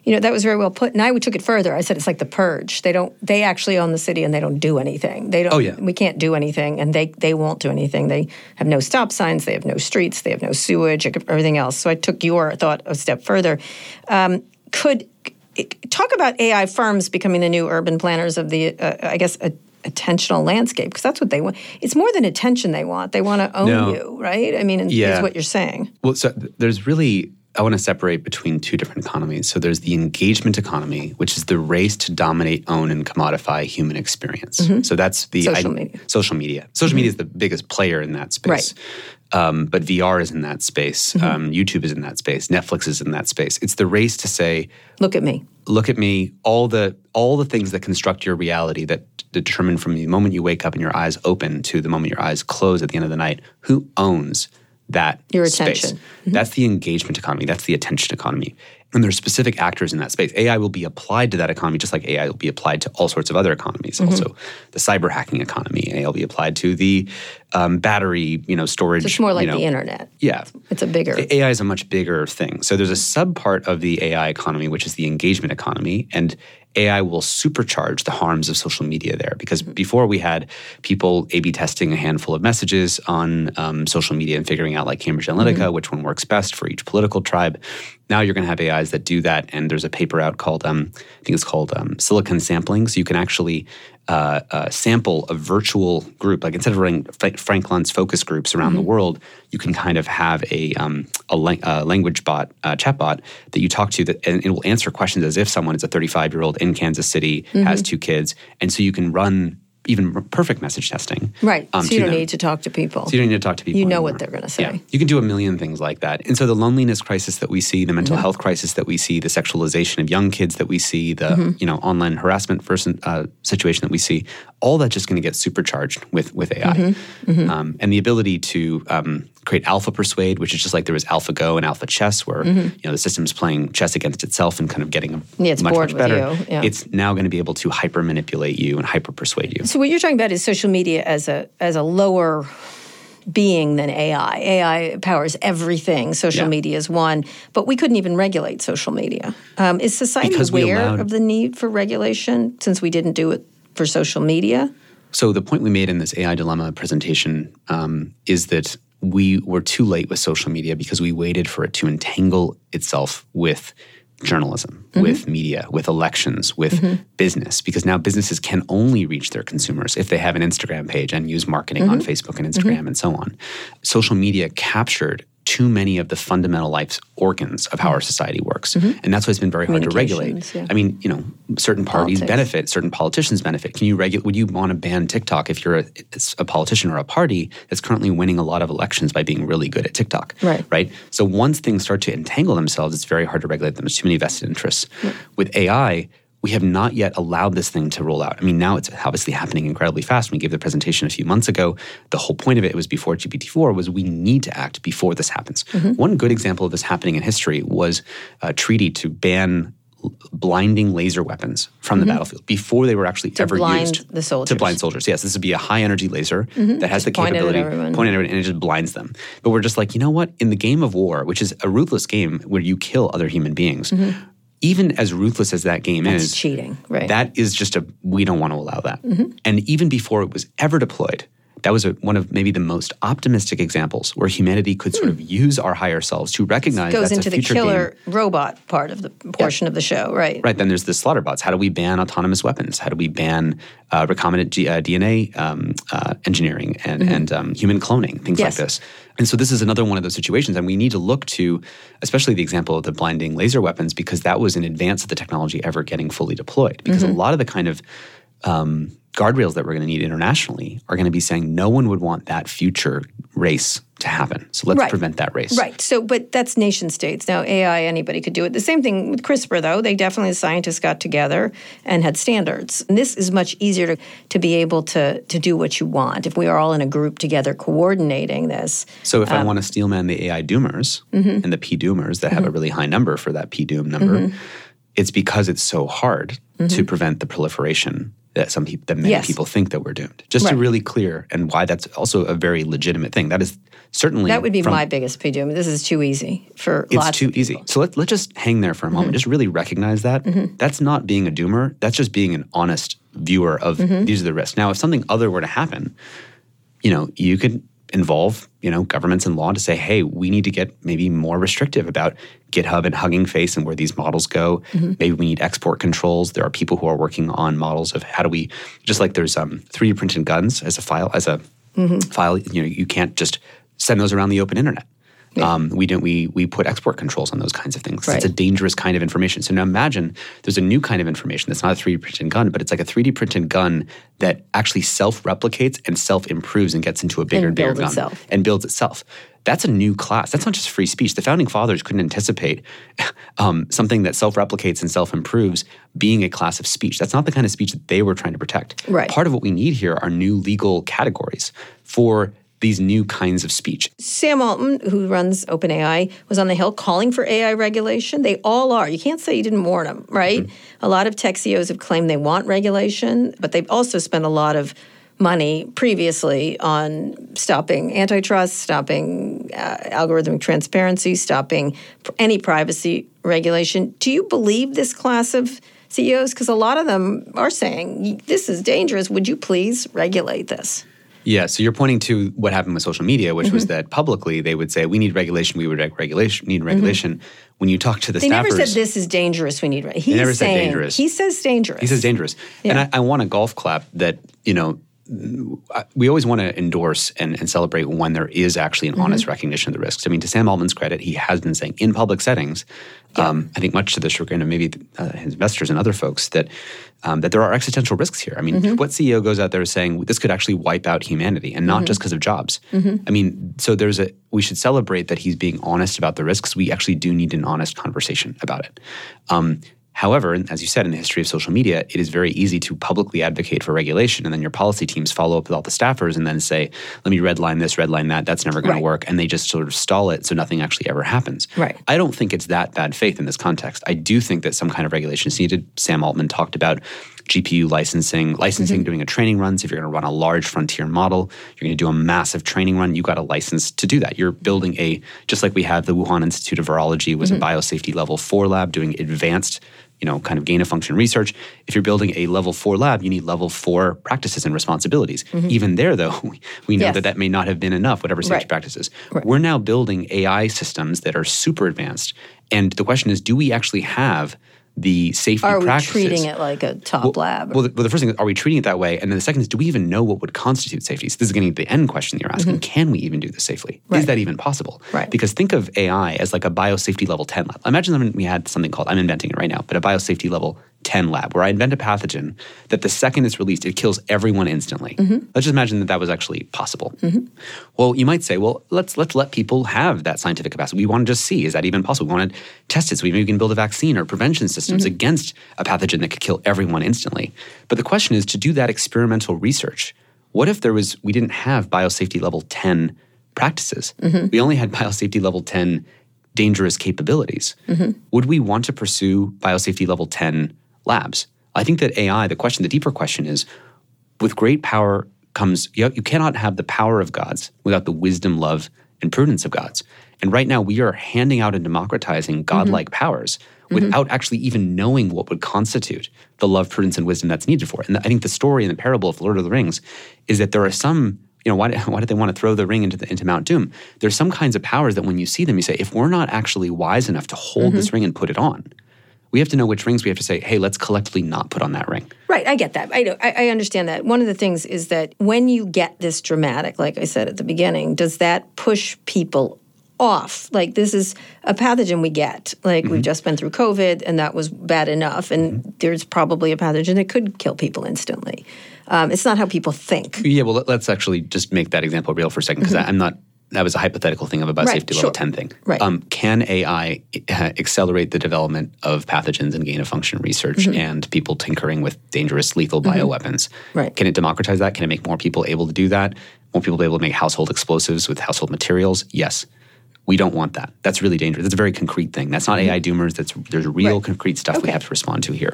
you know that was very well put and i took it further i said it's like the purge they don't they actually own the city and they don't do anything they don't oh, yeah. we can't do anything and they they won't do anything they have no stop signs they have no streets they have no sewage everything else so i took your thought a step further um, could talk about ai firms becoming the new urban planners of the uh, i guess a, attentional landscape because that's what they want. It's more than attention they want. They want to own no. you, right? I mean, yeah. is what you're saying. Well, so there's really I want to separate between two different economies. So there's the engagement economy, which is the race to dominate, own, and commodify human experience. Mm-hmm. So that's the social I, media. Social media. Social mm-hmm. media is the biggest player in that space. Right. Um, but VR is in that space. Mm-hmm. Um, YouTube is in that space. Netflix is in that space. It's the race to say, "Look at me." Look at me. All the all the things that construct your reality that determine from the moment you wake up and your eyes open to the moment your eyes close at the end of the night. Who owns that your space. attention. Mm-hmm. That's the engagement economy. That's the attention economy. And there's specific actors in that space. AI will be applied to that economy just like AI will be applied to all sorts of other economies. Mm-hmm. Also, the cyber hacking economy. AI will be applied to the um, battery, you know, storage. So it's more like you know, the internet. Yeah, it's a bigger. AI is a much bigger thing. So there's a subpart of the AI economy, which is the engagement economy, and AI will supercharge the harms of social media there because mm-hmm. before we had people A B testing a handful of messages on um, social media and figuring out, like Cambridge Analytica, mm-hmm. which one works best for each political tribe. Now you're going to have AIs that do that. And there's a paper out called, um, I think it's called um, Silicon Sampling. So you can actually uh, uh, sample a virtual group. Like instead of running Frank Luntz focus groups around mm-hmm. the world, you can kind of have a um, a, lang- a, language bot, uh, chat bot that you talk to that, and it will answer questions as if someone is a 35 year old in Kansas City, mm-hmm. has two kids, and so you can run even perfect message testing. Right. Um, so you don't them. need to talk to people. So you don't need to talk to people. You know anymore. what they're going to say. Yeah. You can do a million things like that. And so the loneliness crisis that we see, the mental mm-hmm. health crisis that we see, the sexualization of young kids that we see, the mm-hmm. you know online harassment person, uh, situation that we see, all that's just going to get supercharged with with AI, mm-hmm. mm-hmm. um, and the ability to um, create Alpha Persuade, which is just like there was AlphaGo and Alpha Chess, where mm-hmm. you know the system's playing chess against itself and kind of getting yeah, much much better. Yeah. It's now going to be able to hyper manipulate you and hyper persuade you. So what you're talking about is social media as a as a lower being than AI. AI powers everything. Social yeah. media is one, but we couldn't even regulate social media. Um, is society because aware allowed, of the need for regulation since we didn't do it for social media? So the point we made in this AI dilemma presentation um, is that we were too late with social media because we waited for it to entangle itself with journalism, mm-hmm. with media, with elections, with mm-hmm. business, because now businesses can only reach their consumers if they have an Instagram page and use marketing mm-hmm. on Facebook and Instagram mm-hmm. and so on. Social media captured too many of the fundamental life's organs of how our mm-hmm. society works. Mm-hmm. And that's why it's been very hard to regulate. Yeah. I mean, you know, certain parties Politics. benefit, certain politicians benefit. Can you regulate? Would you want to ban TikTok if you're a, a politician or a party that's currently winning a lot of elections by being really good at TikTok? Right. Right. So once things start to entangle themselves, it's very hard to regulate them. There's too many vested interests. With AI. We have not yet allowed this thing to roll out. I mean, now it's obviously happening incredibly fast. We gave the presentation a few months ago. The whole point of it was before GPT-4 was we need to act before this happens. Mm-hmm. One good example of this happening in history was a treaty to ban blinding laser weapons from the battlefield before they were actually ever Mm-hmm. blind used the soldiers. Mm-hmm. to blind soldiers. Yes, this would be a high energy laser that has the point it at capability point at everyone and it just blinds them. But we're just like, you know what? In the game of war, which is a ruthless game where you kill other human beings, even as ruthless as that game Mm-hmm. That's is, cheating, right? that is just a we don't want to allow that. Mm-hmm. And even before it was ever deployed, that was a, one of maybe the most optimistic examples where humanity could sort of use our higher selves to recognize Hmm. Goes that's into a the killer game. robot part of the portion of the show, right? Right. Then there's the slaughter bots. How do we ban autonomous weapons? How do we ban uh, recombinant G- uh, DNA um, uh, engineering and, and um, human cloning, things Mm-hmm. Yes. like this? And so this is another one of those situations. And we need to look to, especially the example of the blinding laser weapons, because that was in advance of the technology ever getting fully deployed. Because Mm-hmm. a lot of the kind of um, guardrails that we're going to need internationally are going to be saying no one would want that future race to happen. So let's Right. prevent that race. Right. So, but that's nation states. Now, AI, anybody could do it. The same thing with CRISPR, though. They definitely, the scientists got together and had standards. And this is much easier to, to be able to, to do what you want if we are all in a group together coordinating this. So if I Um, want to steelman the AI doomers Mm-hmm. and the P doomers that have a really high number for that P doom number, Mm-hmm. it's because it's so hard to prevent the proliferation that some people that many Yes. people think that we're doomed. Just to really clear and why that's also a very legitimate thing. That is certainly That would be from- my biggest PDOOM. This is too easy for it's too easy. Mm-hmm. So let, let's just hang there for a moment. Just really recognize that. That's not being a doomer. That's just being an honest viewer of Mm-hmm. these are the risks. Now, if something other were to happen, you know, you could involve, you know, governments and law to say, hey, we need to get maybe more restrictive about GitHub and Hugging Face and where these models go. Mm-hmm. Maybe we need export controls. There are people who are working on models of how do we, just like there's um, 3D printed guns as a file, as a Mm-hmm. file, you know, you can't just send those around the open internet. Um, we don't. We we put export controls on those kinds of things. It's a dangerous kind of information. So now imagine there's a new kind of information that's not a 3D printed gun, but it's like a 3D printed gun that actually self replicates and self improves and gets into a bigger And and, bigger gun itself. and builds itself. That's a new class. That's not just free speech. The founding fathers couldn't anticipate [laughs] um, something that self replicates and self improves being a class of speech. That's not the kind of speech that they were trying to protect. Right. Part of what we need here are new legal categories for these new kinds of speech. Sam Altman, who runs OpenAI, was on the Hill calling for AI regulation. They all are. You can't say you didn't warn them, right? Mm-hmm. A lot of tech CEOs have claimed they want regulation, but they've also spent a lot of money previously on stopping antitrust, stopping uh, algorithmic transparency, stopping pr- any privacy regulation. Do you believe this class of CEOs? Because a lot of them are saying, this is dangerous. Would you please regulate this? Yeah, so you're pointing to what happened with social media, which Mm-hmm. was that publicly they would say we need regulation, we would reg- regulation, need regulation. When you talk to the Mm-hmm. They staffers, never said this is dangerous. We need. Re-. He's never said dangerous. He says dangerous. He says dangerous. And I, I want a golf clap that, you know, we always want to endorse and, and celebrate when there is actually an Mm-hmm. honest recognition of the risks. I mean, to Sam Altman's credit, he has been saying in public settings, um, I think much to the chagrin of maybe uh, his investors and other folks, that um, that there are existential risks here. I mean, Mm-hmm. what CEO goes out there saying this could actually wipe out humanity, and not Mm-hmm. just because of jobs? I mean, so there's a we should celebrate that he's being honest about the risks. We actually do need an honest conversation about it. Um, However, as you said, in the history of social media, it is very easy to publicly advocate for regulation, and then your policy teams follow up with all the staffers and then say, "Let me redline this, redline that. That's never going Right. to work," and they just sort of stall it, so nothing actually ever happens. Right. I don't think it's that bad faith in this context. I do think that some kind of regulation is needed. Sam Altman talked about GPU licensing, licensing mm-hmm. doing a training run. So if you're going to run a large frontier model, you're going to do a massive training run. You got a license to do that. You're building a just like we have the Wuhan Institute of Virology was a mm-hmm. biosafety level four lab doing advanced you know, kind of gain of function research. If you're building a level four lab, you need level four practices and responsibilities. Mm-hmm. Even there, though, [laughs] we, we know Yes. that that may not have been enough, whatever safety Right. practices. We're now building AI systems that are super advanced. And the question is do we actually have the safety Are we practices. treating it like a top lab? Well the, well, the first thing is, are we treating it that way? And then the second is, do we even know what would constitute safety? So this is getting to the end question that you're asking. Can we even do this safely? Mm-hmm. Right. Is that even possible? Right. Because think of AI as like a biosafety level 10 lab. Imagine we had something called, I'm inventing it right now, but a biosafety level 10 lab where I invent a pathogen that the second it's released, it kills everyone instantly. Mm-hmm. Let's just imagine that that was actually possible. Well, you might say, well, let's let's let people have that scientific capacity. We want to just see is that even possible. We want to test it so maybe we can build a vaccine or prevention systems Mm-hmm. against a pathogen that could kill everyone instantly. But the question is to do that experimental research. What if there was we didn't have biosafety level 10 practices? Mm-hmm. We only had [laughs] biosafety level 10 dangerous capabilities. Would we want to pursue biosafety level 10 labs? I think that AI, the question, the deeper question is with great power comes, you, you cannot have the power of gods without the wisdom, love, and prudence of gods. And right now, we are handing out and democratizing godlike powers Mm-hmm. without actually even knowing what would constitute the love, prudence, and wisdom that's needed for it. And I think the story in the parable of Lord of the Rings is that there are some you know, why, [laughs] why did they want to throw the ring into, the, into Mount Doom? There's some kinds of powers that when you see them, you say, if we're not actually wise enough to hold this mm-hmm. ring and put it on, we have to know which rings we have to say, hey, let's collectively not put on that ring. Right, I get that. I, know, I I understand that. One of the things is that when you get this dramatic, like I said at the beginning, does that push people off? Like this is a pathogen we get. Like Mm-hmm. we've just been through COVID, and that was bad enough. And there's probably a pathogen that could kill people instantly. Um, it's not how people think. Yeah, well, let- let's actually just make that example real for a second because I'm not. That was a hypothetical thing of a Mm-hmm. Right, biosafety sure. level 10 thing. Right. Um, can AI uh, accelerate the development of pathogens and gain of function research and people tinkering with dangerous, lethal bioweapons? Mm-hmm. Right. Can it democratize that? Can it make more people able to do that? More people be able to make household explosives with household materials? Yes. We don't want that. That's really dangerous. That's a very concrete thing. That's not AI doomers. That's there's real Mm-hmm. Right. concrete stuff we have to respond to here.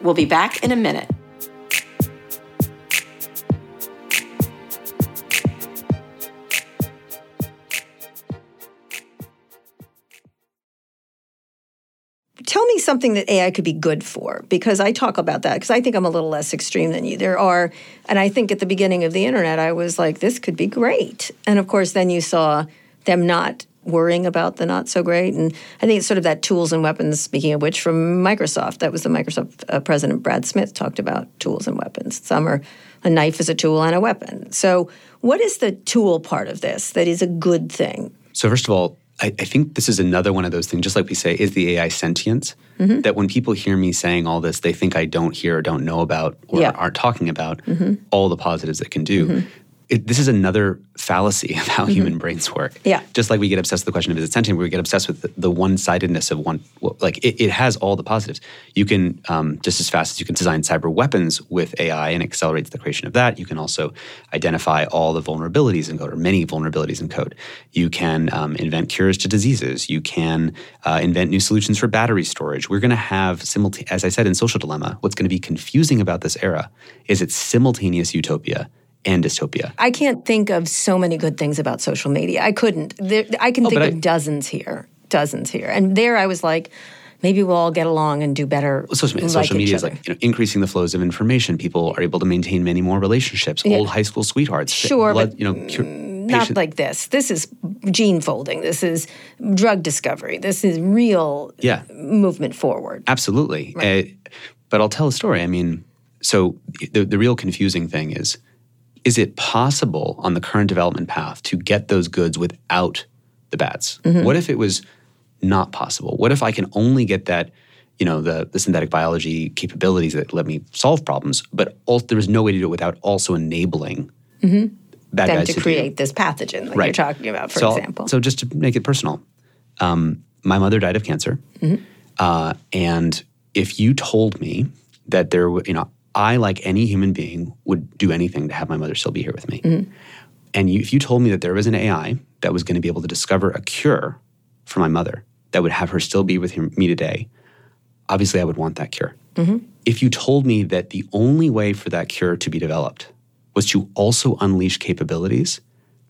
We'll be back in a minute. Tell me something that AI could be good for, because I talk about that, because I think I'm a little less extreme than you. There are, and I think at the beginning of the internet, I was like, this could be great. And of course, then you saw them not worrying about the not so great. And I think it's sort of that tools and weapons, speaking of which, from Microsoft. That was the Microsoft uh, president, Brad Smith, talked about tools and weapons. Some are a knife is a tool and a weapon. So, what is the tool part of this that is a good thing? So first of all, I, I think this is another one of those things, just like we say, is the AI sentient? Mm-hmm. That when people hear me saying all this, they think I don't hear or don't know about or Yeah. Mm-hmm. aren't talking about all the positives it can do. It, this is another fallacy of how human brains work. Mm-hmm. Yeah. Just like we get obsessed with the question of is it sentient, we get obsessed with the, the one-sidedness of one. Like it, it has all the positives. You can um, just as fast as you can design cyber weapons with AI and accelerates the creation of that. You can also identify all the vulnerabilities in code or many vulnerabilities in code. You can um, invent cures to diseases. You can uh, invent new solutions for battery storage. We're going to have simultaneous, as I said in Social Dilemma, what's going to be confusing about this era is its simultaneous utopia and dystopia. I can't think of so many good things about social media. I couldn't. There, I can think but of I- dozens here, dozens here, and there I was like, maybe we'll all get along and do better. social, media- like social media is like you know, increasing the flows of information. People are able to maintain many more relationships. Old high school sweethearts, Sure, blood, but you know, cure, not patient- like this. This is gene folding. This is drug discovery. This is real Yeah. movement forward. Absolutely. Uh, but I'll tell a story. I mean, so the, the real confusing thing is is it possible on the current development path to get those goods without the bats? What if it was not possible? What if I can only get that, you know, the, the synthetic biology capabilities that let me solve problems, but also, there was no way to do it without also enabling bad Them guys to do- create this pathogen that you're talking about, for so, example. So just to make it personal, um, my mother died of cancer, Mm-hmm. uh, and if you told me that there, you know, I like any human being would do anything to have my mother still be here with me, Mm-hmm. and you, if you told me that there was an AI that was going to be able to discover a cure for my mother that would have her still be with me today, obviously I would want that cure. Mm-hmm. If you told me that the only way for that cure to be developed was to also unleash capabilities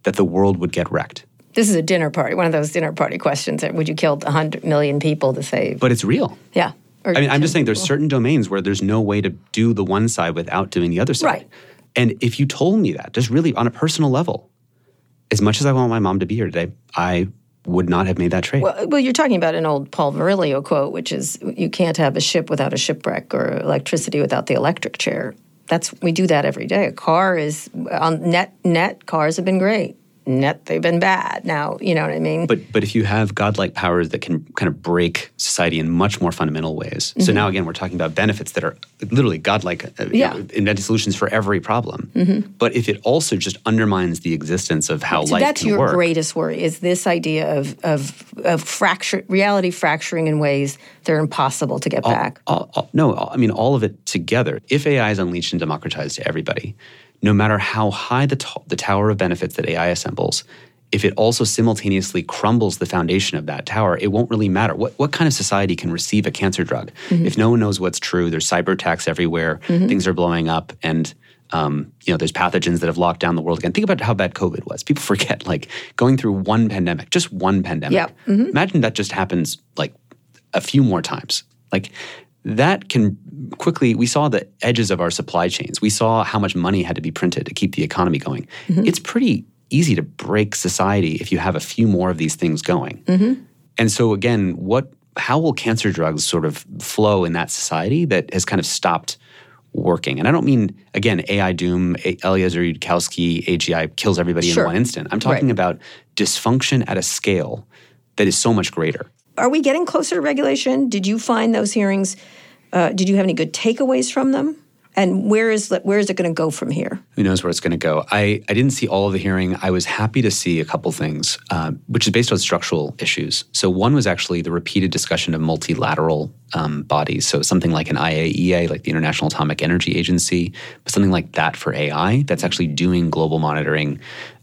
that the world would get wrecked. this is a dinner party. One of those dinner party questions. That would you kill hundred million people to save? But it's real. yeah. I mean, I'm just saying there's certain domains where there's no way to do the one side without doing the other side. Right. And if you told me that, just really on a personal level, as much as I want my mom to be here today, I would not have made that trade. Well, well, you're talking about an old Paul Virilio quote, which is you can't have a ship without a shipwreck or electricity without the electric chair. That's we do that every day. A car is on net net cars have been great net they've been bad. Now you know what i mean? But but if you have godlike powers that can kind of break society in much more fundamental ways. Mm-hmm. so now again we're talking about benefits that are literally godlike uh, yeah. know, inventing solutions for every problem. Mm-hmm. but if it also just undermines the existence of how so life that's your work, greatest worry is this idea of of of fracture reality fracturing in ways that are impossible to get all, back. all, all, no i mean all of it together. If ai is unleashed and democratized to everybody no matter how high the, t- the tower of benefits that AI assembles, if it also simultaneously crumbles the foundation of that tower, it won't really matter. What, what kind of society can receive a cancer drug? Mm-hmm. If no one knows what's true, there's cyber attacks everywhere, mm-hmm. things are blowing up, and um, you know, there's pathogens that have locked down the world again. Think about how bad COVID was. People [laughs] forget, like going through one pandemic, just one pandemic. Yep. Mm-hmm. Imagine that just happens like a few more times. Like that can quickly we saw the edges of our supply chains we saw how much money had to be printed to keep the economy going mm-hmm. it's pretty easy to break society if you have a few more of these things going mm-hmm. and so again what how will cancer drugs sort of flow in that society that has kind of stopped working and i don't mean again ai doom eliezer yudkowsky agi kills everybody sure. in one instant i'm talking right. about dysfunction at a scale that is so much greater are we getting closer to regulation? Did you find those hearings? Uh, did you have any good takeaways from them? And where is where is it going to go from here? Who knows where it's going to go? I, I didn't see all of the hearing. I was happy to see a couple things, uh, which is based on structural issues. So one was actually the repeated discussion of multilateral um, bodies. So something like an IAEA, like the International Atomic Energy Agency, but something like that for AI that's actually doing global monitoring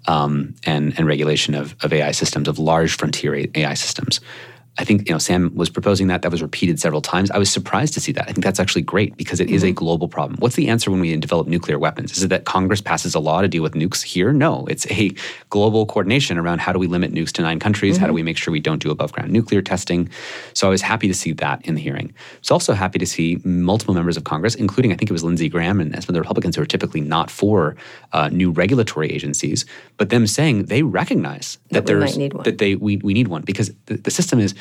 um, and, and regulation of, of AI systems, of large frontier AI systems. I think you know Sam was proposing that. That was repeated several times. I was surprised to see that. I think that's actually great because it mm-hmm. is a mm-hmm. global problem. What's the answer when we develop nuclear weapons? Is it that Congress passes a law to deal with nukes here? No, it's a global coordination around how do we limit nukes to nine countries? Mm-hmm. How do mm-hmm. we make sure we don't do above ground nuclear testing? So I was happy to see that in the hearing. I was also happy to see multiple members of Congress, including I think it was Lindsey Graham and some of the Republicans who are typically not for uh, new regulatory agencies, but them saying they recognize that, that there's that they we, we need one because the, the system is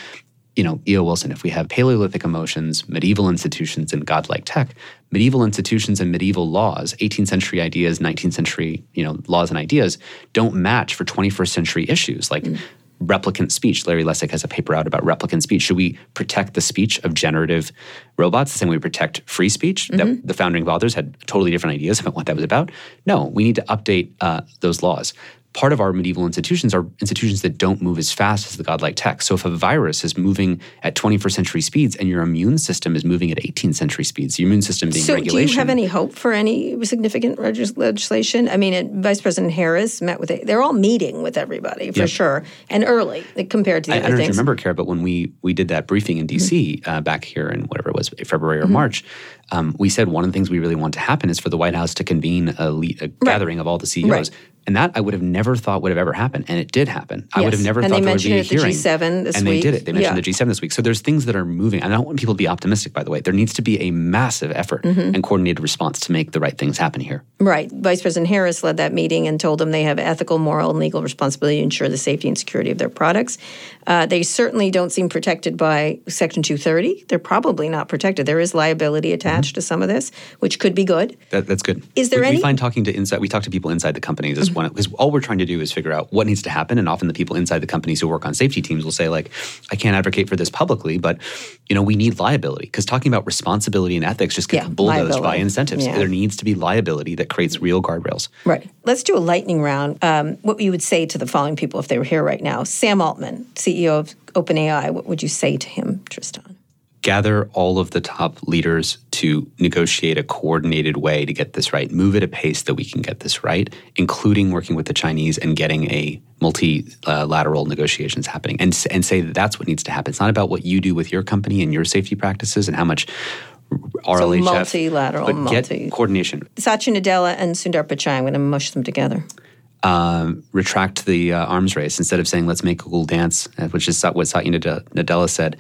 you know, E.O. Wilson, if we have Paleolithic emotions, medieval institutions, and godlike tech, medieval institutions and medieval laws, 18th century ideas, 19th century, you know, laws and ideas don't match for 21st century issues like mm. replicant speech. Larry Lessig has a paper out about replicant speech. Should we protect the speech of generative robots the same way we protect free speech? Mm-hmm. That the founding fathers had totally different ideas about what that was about. No, we need to update uh, those laws part of our medieval institutions are institutions that don't move as fast as the godlike tech. So if a virus is moving at 21st century speeds and your immune system is moving at 18th century speeds, your immune system being so regulation. do you have any hope for any significant legislation? I mean, Vice President Harris met with, they're all meeting with everybody for yep. sure, and early compared to the I, other I don't things. remember, Kara, but when we, we did that briefing in D.C. Mm-hmm. Uh, back here in whatever it was, February or mm-hmm. March, um, we said one of the things we really want to happen is for the White House to convene a, le- a right. gathering of all the CEOs. Right. And that I would have never thought would have ever happened, and it did happen. Yes. I would have never and thought there would be a hearing. G7 this and week. they did it. They mentioned yeah. the G7 this week. So there's things that are moving. And I don't want people to be optimistic. By the way, there needs to be a massive effort mm-hmm. and coordinated response to make the right things happen here. Right. Vice President Harris led that meeting and told them they have ethical, moral, and legal responsibility to ensure the safety and security of their products. Uh, they certainly don't seem protected by Section 230. They're probably not protected. There is liability attached mm-hmm. to some of this, which could be good. That, that's good. Is there we, any? We find talking to inside. We talk to people inside the companies mm-hmm. one because all we're trying to do is figure out what needs to happen. And often the people inside the companies who work on safety teams will say like, "I can't advocate for this publicly, but you know we need liability because talking about responsibility and ethics just gets yeah, bulldozed liability. by incentives. Yeah. There needs to be liability that creates real guardrails. Right. Let's do a lightning round. Um, what you would say to the following people if they were here right now: Sam Altman, CEO of OpenAI, what would you say to him, Tristan? Gather all of the top leaders to negotiate a coordinated way to get this right. Move at a pace that we can get this right, including working with the Chinese and getting a multilateral negotiations happening. And, and say that that's what needs to happen. It's not about what you do with your company and your safety practices and how much RLHF. So multilateral, but multi. get coordination. Satya Nadella and Sundar Pichai, I'm going to mush them together uh, retract the uh, arms race instead of saying let's make a cool dance, uh, which is what Satya Nadella said.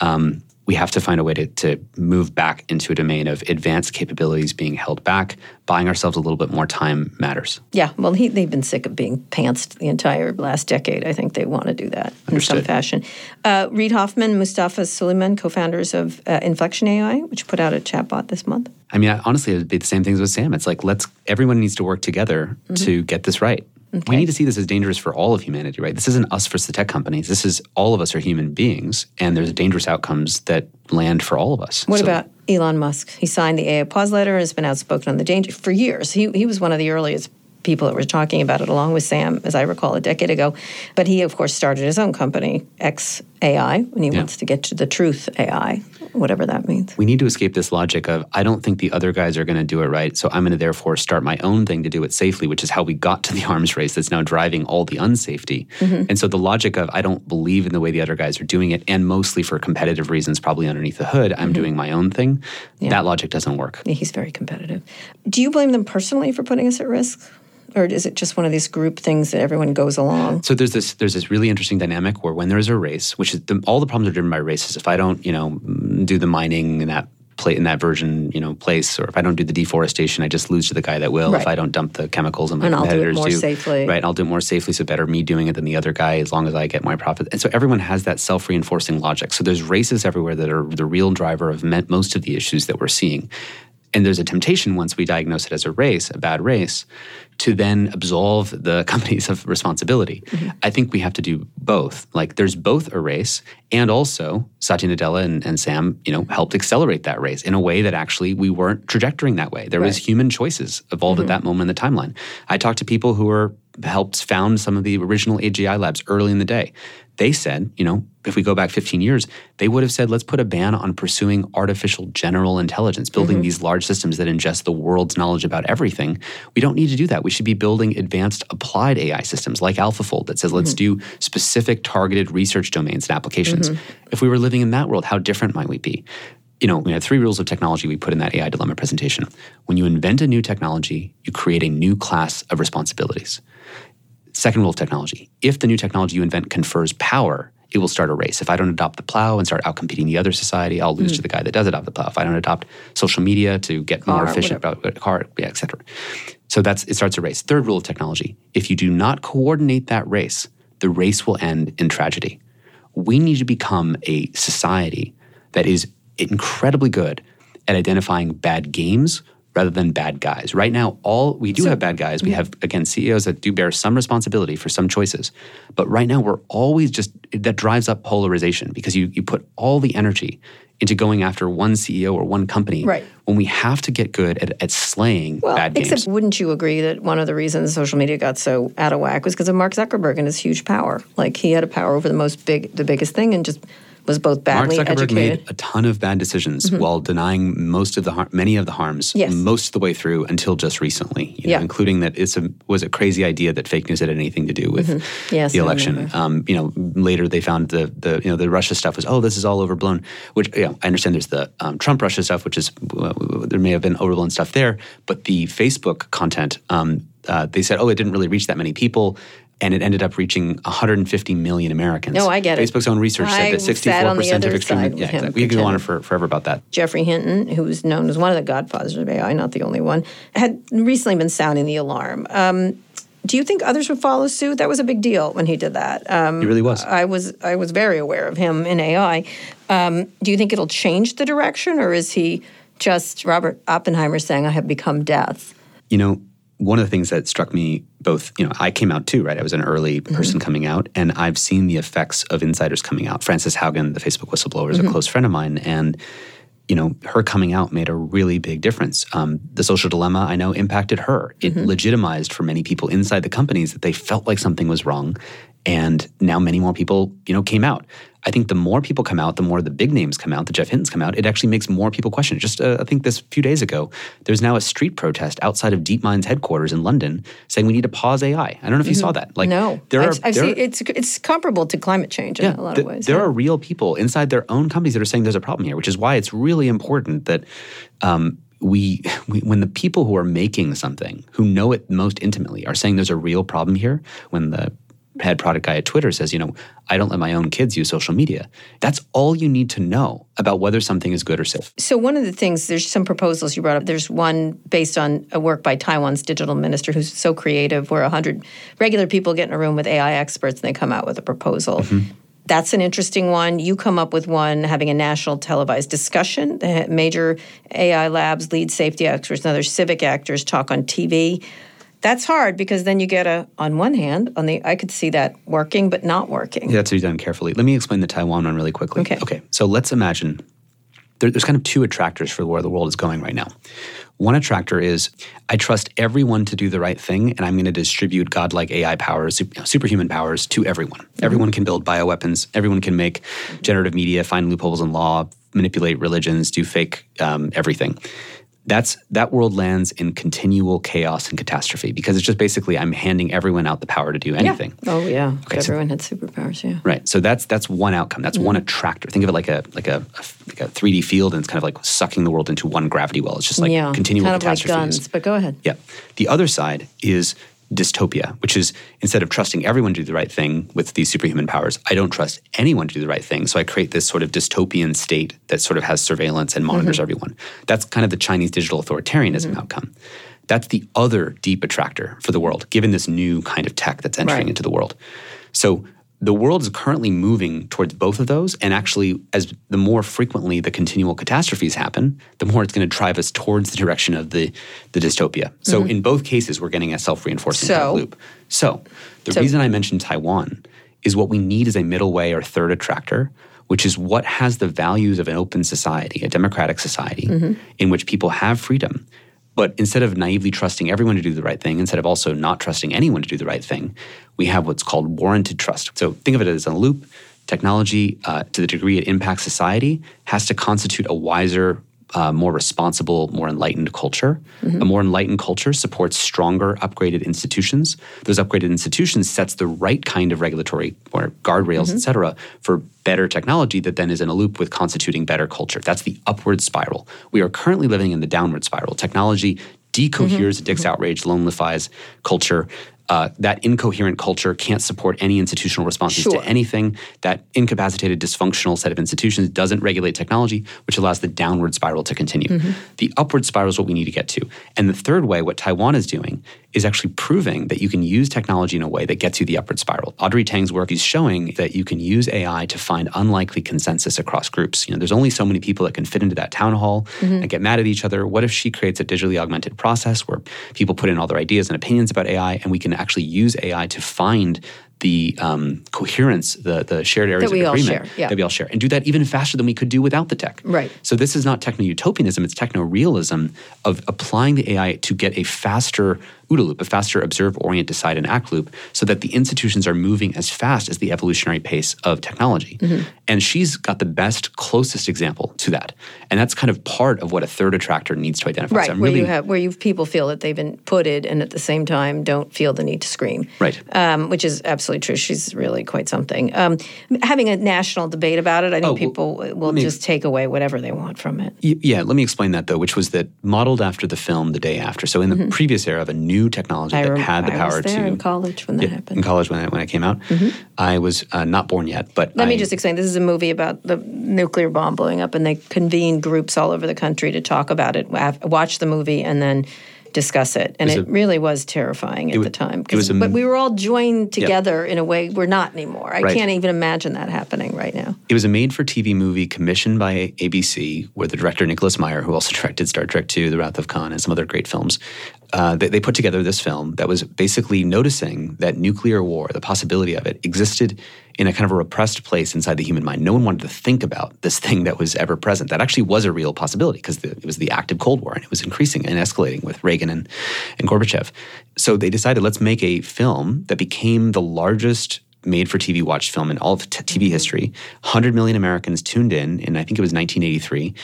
Um, we have to find a way to, to move back into a domain of advanced capabilities being held back. Buying ourselves a little bit more time matters. Yeah, well, he, they've been sick of being pantsed the entire last decade. I think they want to do that Understood. in some fashion. Uh, Reid Hoffman, Mustafa Suleyman, co-founders of uh, Inflection AI, which put out a chatbot this month. I mean, honestly, it'd be the same things with Sam. It's like let's everyone needs to work together mm-hmm. to get this right. Okay. We need to see this as dangerous for all of humanity, right? This isn't us versus the tech companies. This is all of us are human beings, and there's dangerous outcomes that land for all of us. What so, about Elon Musk? He signed the AI pause letter and has been outspoken on the danger for years. He, he was one of the earliest people that were talking about it, along with Sam, as I recall, a decade ago. But he, of course, started his own company, XAI, and he yeah. wants to get to the truth AI, whatever that means. We need to escape this logic of, I don't think the other guys are going to do it right, so I'm going to therefore start my own thing to do it safely, which is how we got to the [laughs] arms race that's now driving all the unsafety. Mm-hmm. And so the logic of, I don't believe in the way the other guys are doing it, and mostly for competitive reasons, probably underneath the hood, I'm mm-hmm. doing my own thing, yeah. that logic doesn't work. Yeah, he's very competitive. Do you blame them personally for putting us at risk? Or is it just one of these group things that everyone goes along? So there's this there's this really interesting dynamic where when there's a race, which is the, all the problems are driven by races. If I don't, you know, mm, do the mining in that plate in that version, you know, place, or if I don't do the deforestation, I just lose to the guy that will. Right. If I don't dump the chemicals and my and competitors I'll do, it more do, safely. right? and I'll do it more safely. So better me doing it than the other guy, as long as I get my profit. And so everyone has that self reinforcing logic. So there's races everywhere that are the real driver of most of the issues that we're seeing. And there's a temptation once we diagnose it as a race, a bad race, to then absolve the [laughs] companies of responsibility. Mm-hmm. I think we have to do both. Like there's both a race and also Satya Nadella and, and, Sam, you know, helped accelerate that race in a way that actually we weren't trajectorying that way. There right. was human choices evolved mm-hmm. at that moment in the timeline. I talked to people who were helped found some of the original AGI labs early in the day. They said, you know, if we go back 15 years, they would have said, let's put a ban on pursuing artificial general intelligence, building mm-hmm. these large systems that ingest the world's knowledge about everything. We don't need to do that. We should be building advanced applied AI systems like AlphaFold that says, let's mm-hmm. do specific targeted research domains and applications. Mm-hmm. If we were living in that world, how different might we be? You know, we have three rules of technology we put in that AI dilemma presentation. When you invent a new technology, you create a new class of responsibilities. Second rule of technology if the new technology you invent confers power, it will start a race. If I don't adopt the plow and start outcompeting the other society, I'll lose mm. to the guy that does adopt the plow. If I don't adopt social media to get car, more efficient about a car, yeah, et cetera. So that's it starts a race. Third rule of technology: if you do not coordinate that race, the race will end in tragedy. We need to become a society that is incredibly good at identifying bad games rather than bad guys. Right now, all we do so, have bad guys. We yeah. have again CEOs that do bear some responsibility for some choices. But right now we're always just that drives up polarization because you you put all the energy into going after one CEO or one company right. when we have to get good at, at slaying well, bad games. Except wouldn't you agree that one of the reasons social media got so out of whack was because of Mark Zuckerberg and his huge power. Like he had a power over the most big the biggest thing and just was both badly Mark Zuckerberg educated. made a ton of bad decisions mm-hmm. while denying most of the har- many of the harms yes. most of the way through until just recently. You know, yeah. including that it's a was a crazy idea that fake news had anything to do with mm-hmm. yes, the election. Um, you know, later they found the the you know the Russia stuff was oh this is all overblown. Which you know, I understand there's the um, Trump Russia stuff, which is uh, there may have been overblown stuff there, but the Facebook content. Um, uh, they said, oh, it didn't really reach that many people and it ended up reaching 150 million Americans. No, I get it. Facebook's own research I said that 64 percent of extreme. Yeah, exactly. We could go on for, forever about that. Geoffrey Hinton, who was known as one of the godfathers of AI, not the only one, had recently been sounding the alarm. Um, do you think others would follow suit? That was a big deal when he did that. Um, he really was. I was I was very aware of him in AI. Um, do you think it'll change the direction, or is he just Robert Oppenheimer saying, "I have become death"? You know, one of the things that struck me both, you know, I came out too, right? I was an early mm-hmm. person mm-hmm. coming out, and I've seen the effects of insiders coming out. Frances Haugen, the Facebook whistleblower, is mm-hmm. a close friend of mine, and you know, her coming out made a really big difference. Um, the social dilemma, I know, impacted her. It mm-hmm. legitimized for many people inside the companies that they felt like something was wrong, and now many more people, you know, came out. I think the more people come out, the more the big names come out, the Jeff Hintons come out, it actually makes more people question. Just uh, I think this few days ago, there's now a street protest outside of DeepMind's headquarters in London saying we need to pause AI. I don't know if you mm-hmm. saw that. Like, no, there are, I've, I've there seen, it's it's comparable to climate change in yeah, a lot th- of ways. There yeah. are real people inside their own companies that are saying there's a problem here, which is why it's really important that. Um, we, we, when the people who are making something who know it most intimately are saying there's a real problem here when the head product guy at Twitter says, you know, I don't let my own kids use social media. That's all you need to know about whether something is good or safe. So one of the things, there's some proposals you brought up. There's one based on a work by Taiwan's digital minister who's so creative, where 100 regular people get in a room with AI experts and they come out with a proposal. Mm-hmm. That's an interesting one. You come up with one having a national televised discussion. The major AI labs, lead safety experts, and other civic actors talk on TV. That's hard because then you get a on one hand on the I could see that working but not working. Yeah, that's to be done carefully. Let me explain the Taiwan one really quickly. Okay. Okay. So let's imagine there, there's kind of two attractors for where the world is going right now. One attractor is I trust everyone to do the right thing, and I'm going to distribute godlike AI powers, superhuman powers to everyone. Mm-hmm. Everyone can build bioweapons. Everyone can make generative media, find loopholes in law, manipulate religions, do fake um, everything that's that world lands in continual chaos and catastrophe because it's just basically I'm handing everyone out the power to do anything. Yeah. Oh yeah, okay, everyone so, had superpowers. Yeah, right. So that's that's one outcome. That's mm-hmm. one attractor. Think of it like a like a, a like a 3D field, and it's kind of like sucking the world into one gravity well. It's just like yeah, continual kind catastrophes. Of like guns, but go ahead. Yeah. The other side is dystopia, which is instead of trusting everyone to do the right thing with these superhuman powers, I don't trust anyone to do the right thing. So I create this sort of dystopian state that sort of has surveillance and monitors mm-hmm. everyone. That's kind of the Chinese digital authoritarianism mm-hmm. outcome. That's the other deep attractor for the world, given this new kind of tech that's entering right. into the world. So the world is currently moving towards both of those and actually as the more frequently the continual catastrophes happen the more it's going to drive us towards the direction of the, the dystopia so mm-hmm. in both cases we're getting a self-reinforcing so, loop so the so, reason i mentioned taiwan is what we need is a middle way or third attractor which is what has the values of an open society a democratic society mm-hmm. in which people have freedom but instead of naively trusting everyone to do the right thing, instead of also not trusting anyone to do the right thing, we have what's called warranted trust. So think of it as a loop. Technology, uh, to the degree it impacts society, has to constitute a wiser, uh, more responsible, more enlightened culture. Mm-hmm. A more enlightened culture supports stronger, upgraded institutions. Those upgraded institutions sets the right kind of regulatory or guardrails, mm-hmm. et cetera, for better technology that then is in a loop with constituting better culture. That's the upward spiral. We are currently living in the downward spiral. Technology decoheres, mm-hmm. addicts, outrage, lonelifies culture. Uh, that incoherent culture can't support any institutional responses sure. to anything. That incapacitated, dysfunctional set of institutions doesn't regulate technology, which allows the downward spiral to continue. Mm-hmm. The upward spiral is what we need to get to. And the third way, what Taiwan is doing, is actually proving that you can use technology in a way that gets you the upward spiral. Audrey Tang's work is showing that you can use AI to find unlikely consensus across groups. You know, there's only so many people that can fit into that town hall mm-hmm. and get mad at each other. What if she creates a digitally augmented process where people put in all their ideas and opinions about AI, and we can actually use AI to find the um, coherence, the the shared areas of agreement yeah. that we all share, and do that even faster than we could do without the tech. Right. So this is not techno utopianism; it's techno realism of applying the AI to get a faster OODA loop, a faster observe, orient, decide, and act loop, so that the institutions are moving as fast as the evolutionary pace of technology. Mm-hmm. And she's got the best, closest example to that. And that's kind of part of what a third attractor needs to identify. Right, so where really, you have where you people feel that they've been putted and at the same time don't feel the need to scream. Right. Um, which is absolutely true. She's really quite something. Um, having a national debate about it, I think oh, people well, will me, just take away whatever they want from it. Y- yeah, let me explain that though, which was that modeled after the film The Day After. So in the mm-hmm. previous era of a new technology I that had the power I was there to in college when that yeah, happened. In college when it, when it came out, mm-hmm. I was uh, not born yet. But let I, me just explain. This is a movie about the nuclear bomb blowing up, and they convened groups all over the country to talk about it, watch the movie, and then discuss it. And it, it a, really was terrifying at it, the time. It was a, but we were all joined together in a way we're not anymore. I right. can't even imagine that happening right now. It was a made for TV movie commissioned by ABC, where the director, Nicholas Meyer, who also [laughs] directed Star Trek II, The Wrath of Khan, and some other great films, uh, they, they, put together this film that was basically noticing that nuclear war, the possibility of it, existed in a kind of a repressed place inside the human mind. No one wanted to think about this thing that was ever present. That actually was a real possibility because it was the active Cold War and it was increasing and escalating with Reagan and, and Gorbachev. So they decided let's make a film that became the largest made for TV watched film in all of t- TV history. 100 million Americans tuned in, and I think it was 1983.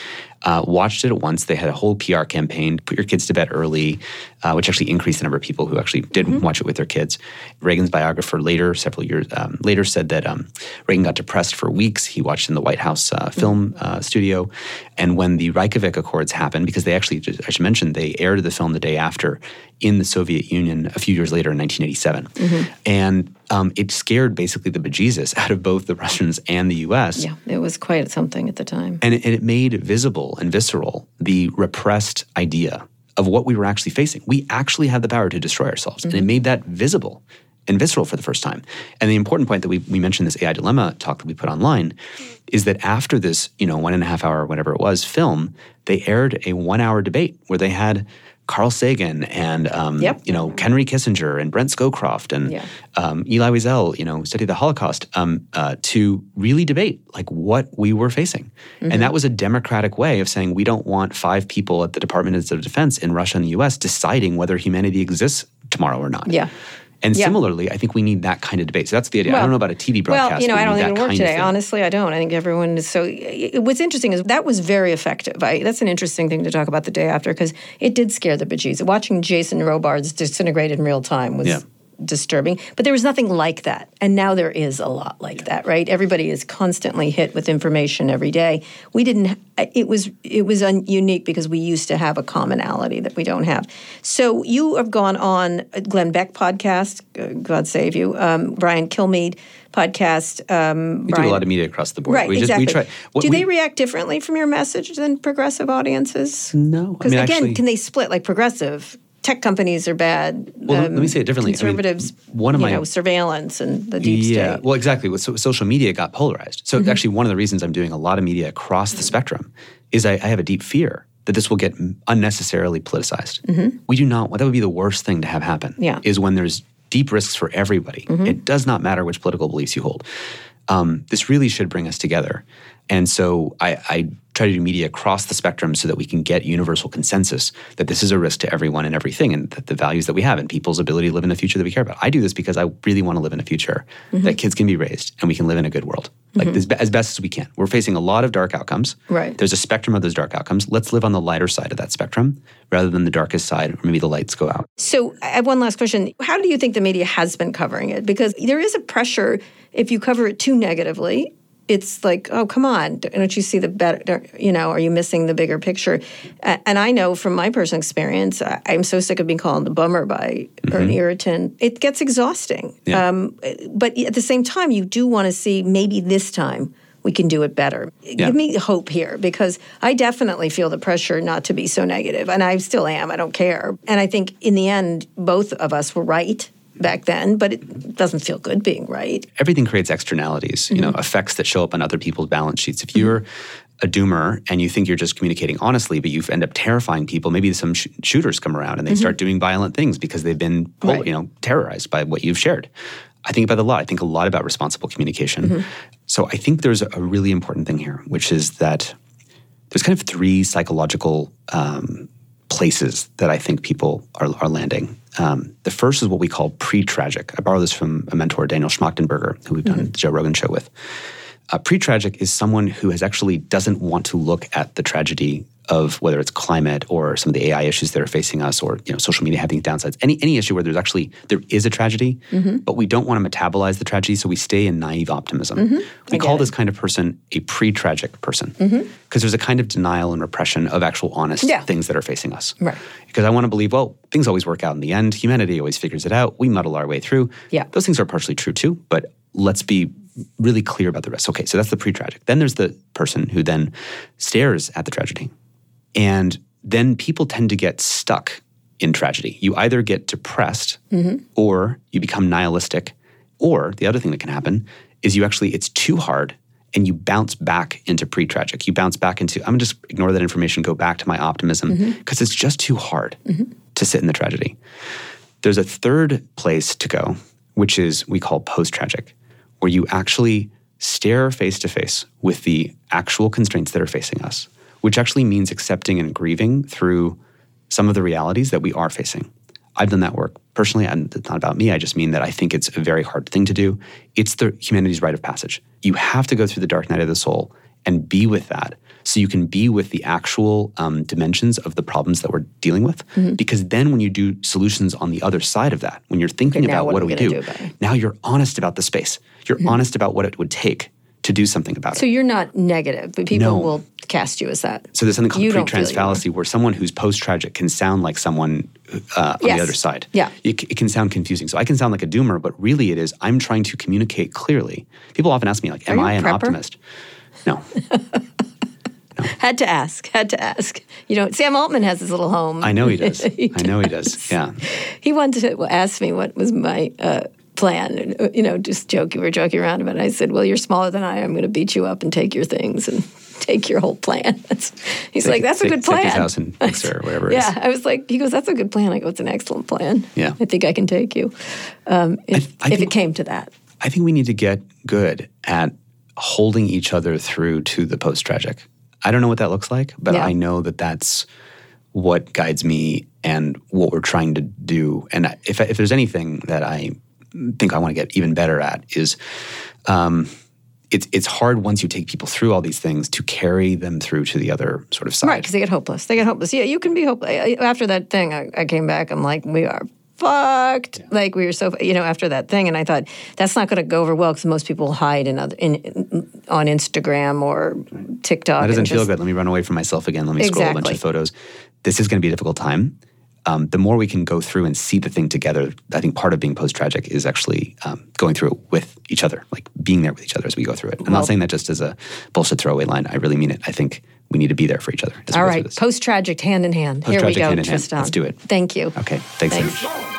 Uh, watched it at once. They had a whole PR campaign, put your kids to bed early, uh, which actually increased the number of people who actually did mm-hmm. watch it with their kids. Reagan's biographer later, several years um, later, said that um, Reagan got depressed for weeks. He watched in the White House uh, film mm-hmm. uh, studio. And when the Reykjavik Accords happened, because they actually, I should mention, they aired the film the day after in the Soviet Union a few years later in 1987. Mm-hmm. And um, it scared basically the bejesus [laughs] out of both the Russians and the US. Yeah, it was quite something at the time. And it, and it made visible and visceral the repressed idea of what we were actually facing. We actually had the power to destroy ourselves. Mm-hmm. And it mm-hmm. made that visible and visceral for the first time. And the important point that we, we mentioned this AI dilemma talk that we put online is that after this, you know, one and a half hour, whatever it was, film, they aired a one hour debate where they had Carl Sagan and um, yep. you know Henry Kissinger and Brent Scowcroft and yeah. um, Elie Wiesel, you know, studied the Holocaust um, uh, to really debate like what we were facing, mm-hmm. and that was a democratic way of saying we don't want five people at the Department of Defense in Russia and the U.S. deciding whether humanity exists tomorrow or not. Yeah. And yeah. similarly, I think we need that kind of debate. So that's the idea. Well, I don't know about a TV broadcast. Well, you know, I don't think it'll work today. Honestly, I don't. I think everyone is so. What's interesting is that was very effective. I, that's an interesting thing to talk about the day after because it did scare the bejesus. Watching Jason Robards disintegrate in real time was. Yeah disturbing. But there was nothing like that. And now there is a lot like that, right? Everybody is constantly hit with information every day. We didn't it was it was un- unique because we used to have a commonality that we don't have. So you have gone on Glenn Beck podcast, God save you, um, Brian Kilmeade podcast. Um, we Brian, do a lot of media across the board. Right, we exactly. Just, we try, do we, they react differently from your message than progressive audiences? No, because I mean, again, actually, can they split like progressive? Tech companies are bad. Well, um, let me say it differently. Conservatives, I mean, one of my know, surveillance and the deep state. yeah, state. well, exactly. So social media got polarized. So mm-hmm. actually, one of the reasons I'm doing a lot of media across the spectrum is I, I have a deep fear that this will get unnecessarily politicized. Mm-hmm. We do not. That would be the worst thing to have happen. Yeah. is when there's deep risks for everybody. Mm-hmm. It does not matter which political beliefs you hold. Um, this really should bring us together. And so I, I try to do media across the spectrum so that we can get universal consensus that this is a risk to everyone and everything and that the values that we have and people's ability to live in the future that we care about. I do this because I really want to live in a future mm-hmm. that kids can be raised and we can live in a good world. Like mm-hmm. this, as best as we can. We're facing a lot of dark outcomes. Right. There's a spectrum of those dark outcomes. Let's live on the lighter side of that spectrum rather than the darkest side, or maybe the lights go out. So I have one last question. How do you think the media has been covering it? Because there is a pressure if you cover it too negatively it's like, oh, come on, don't you see the better, you know, are you missing the bigger picture? And I know from my personal experience, I'm so sick of being called a bummer by mm-hmm. or an irritant. It gets exhausting. Yeah. Um, but at the same time, you do want to see maybe this time we can do it better. Yeah. Give me hope here because I definitely feel the pressure not to be so negative, and I still am. I don't care. And I think in the end, both of us were right back then, but it doesn't feel good being right. Everything creates externalities, mm-hmm. you know, mm-hmm. effects that show up on other people's balance sheets. If you're a doomer and you think you're just communicating honestly, but you end up terrifying people. Maybe some sh- shooters come around and they mm-hmm. start doing violent things because they've been, right. you know, terrorized by what you've shared. I think about a lot. I think a lot about responsible communication. Mm-hmm. So I think there's a really important thing here, which is that there's kind of three psychological um, places that I think people are, are landing. Um, the first is what we call pre-tragic. I borrow this from a mentor, Daniel Schmachtenberger, who we've done mm-hmm. the Joe Rogan show with. Uh, pre-tragic is someone who has actually doesn't want to look at the tragedy of whether it's climate or some of the AI issues that are facing us, or you know, social media having downsides. Any any issue where there's actually there is a tragedy, mm-hmm. but we don't want to metabolize the tragedy, so we stay in naive optimism. Mm-hmm. We call this kind of person a pre-tragic person because mm-hmm. there's a kind of denial and repression of actual honest yeah. things that are facing us. Right. Because I want to believe, well, things always work out in the end. Humanity always figures it out. We muddle our way through. Yeah. Those things are partially true too, but let's be really clear about the rest. Okay, so that's the pre-tragic. Then there's the person who then stares at the tragedy and then people tend to get stuck in tragedy. You either get depressed mm-hmm. or you become nihilistic. Or the other thing that can happen is you actually, it's too hard and you bounce back into pre tragic. You bounce back into, I'm gonna just ignore that information, go back to my optimism because mm-hmm. it's just too hard mm-hmm. to sit in the tragedy. There's a third place to go, which is we call post tragic, where you actually stare face to face with the actual constraints that are facing us which actually means accepting and grieving through some of the realities that we are facing. I've done that work personally, and it's not about me. I just mean that I think it's a very hard thing to do. It's the humanity's rite of passage. You have to go through the dark night of the soul and be with that so you can be with the actual um, dimensions of the problems that we're dealing with Mm-hmm. because then when you do solutions on the other side of that when you're thinking Okay, about what what, do we do, do now you're honest about the space you're honest about what it would take to do something about So it So you're not negative, but people No. will cast you as that. so there's something called You pre-trans feel you are. fallacy where someone who's post-tragic can sound like someone uh, on Yes. the other side Yeah. it, it can sound confusing so i can sound like a doomer but really it is i'm trying to communicate clearly people often ask me like am I an prepper? optimist no [laughs] [laughs] Had to ask. Had to ask. You know, Sam Altman has his little home. i know he does He [laughs] i know he does yeah He wanted to ask me what was my uh, plan. And, uh, you know, just joking. We were joking around about it. I said, "Well, you're smaller than I am. I'm going to beat you up and take your things and [laughs] take your whole plan." That's, he's like, "That's a Take- good take plan." his house and fix or whatever it is. yeah, I was like, he goes, "That's a good plan." I go, "It's an excellent plan." Yeah. I think I can take you um, if, I if it came to that. I think we need to get good at holding each other through to the post tragic. I don't know what that looks like, but Yeah. I know that that's what guides me and what we're trying to do. And if, if there's anything that I think I want to get even better at is um, it's, it's hard once you take people through all these things to carry them through to the other sort of side. Right, because they get hopeless. They get hopeless. Yeah, you can be hopeless. After that thing, I, I came back. I'm like, we are fucked. Like we were so, you know, after that thing, and I thought that's not going to go over well because most people hide in other in, in on Instagram or TikTok. That doesn't and feel good. Let me run away from myself again. Let me scroll a bunch of photos. This is going to be a difficult time. Um, the more we can go through and see the thing together, I think part of being post tragic is actually um, going through it with each other, like being there with each other as we go through it. I'm Well- not saying that just as a bullshit throwaway line. I really mean it. I think we need to be there for each other. All right, post tragic, hand in hand. Here we go, hand in hand. Tristan. Let's do it. Thank you. okay. Thanks. Thanks.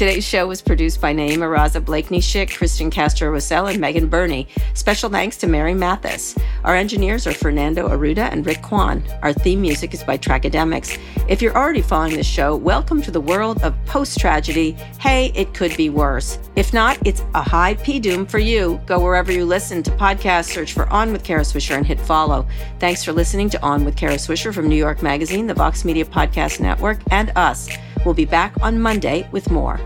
Today's show was produced by Naeem Araza Blakeney Schick, Cristian Castro Rossel, and Megan Burney. Special thanks to Mary Mathis. Our engineers are Fernando Arruda and Rick Kwan. Our theme music is by Trackademicks. If you're already following the show, welcome to the world of post tragedy. Hey, it could be worse. If not, it's a high P doom for you. Go wherever you listen to podcasts, search for On with Kara Swisher, and hit follow. Thanks for listening to On with Kara Swisher from New York Magazine, the Vox Media Podcast Network, and us. We'll be back on Monday with more.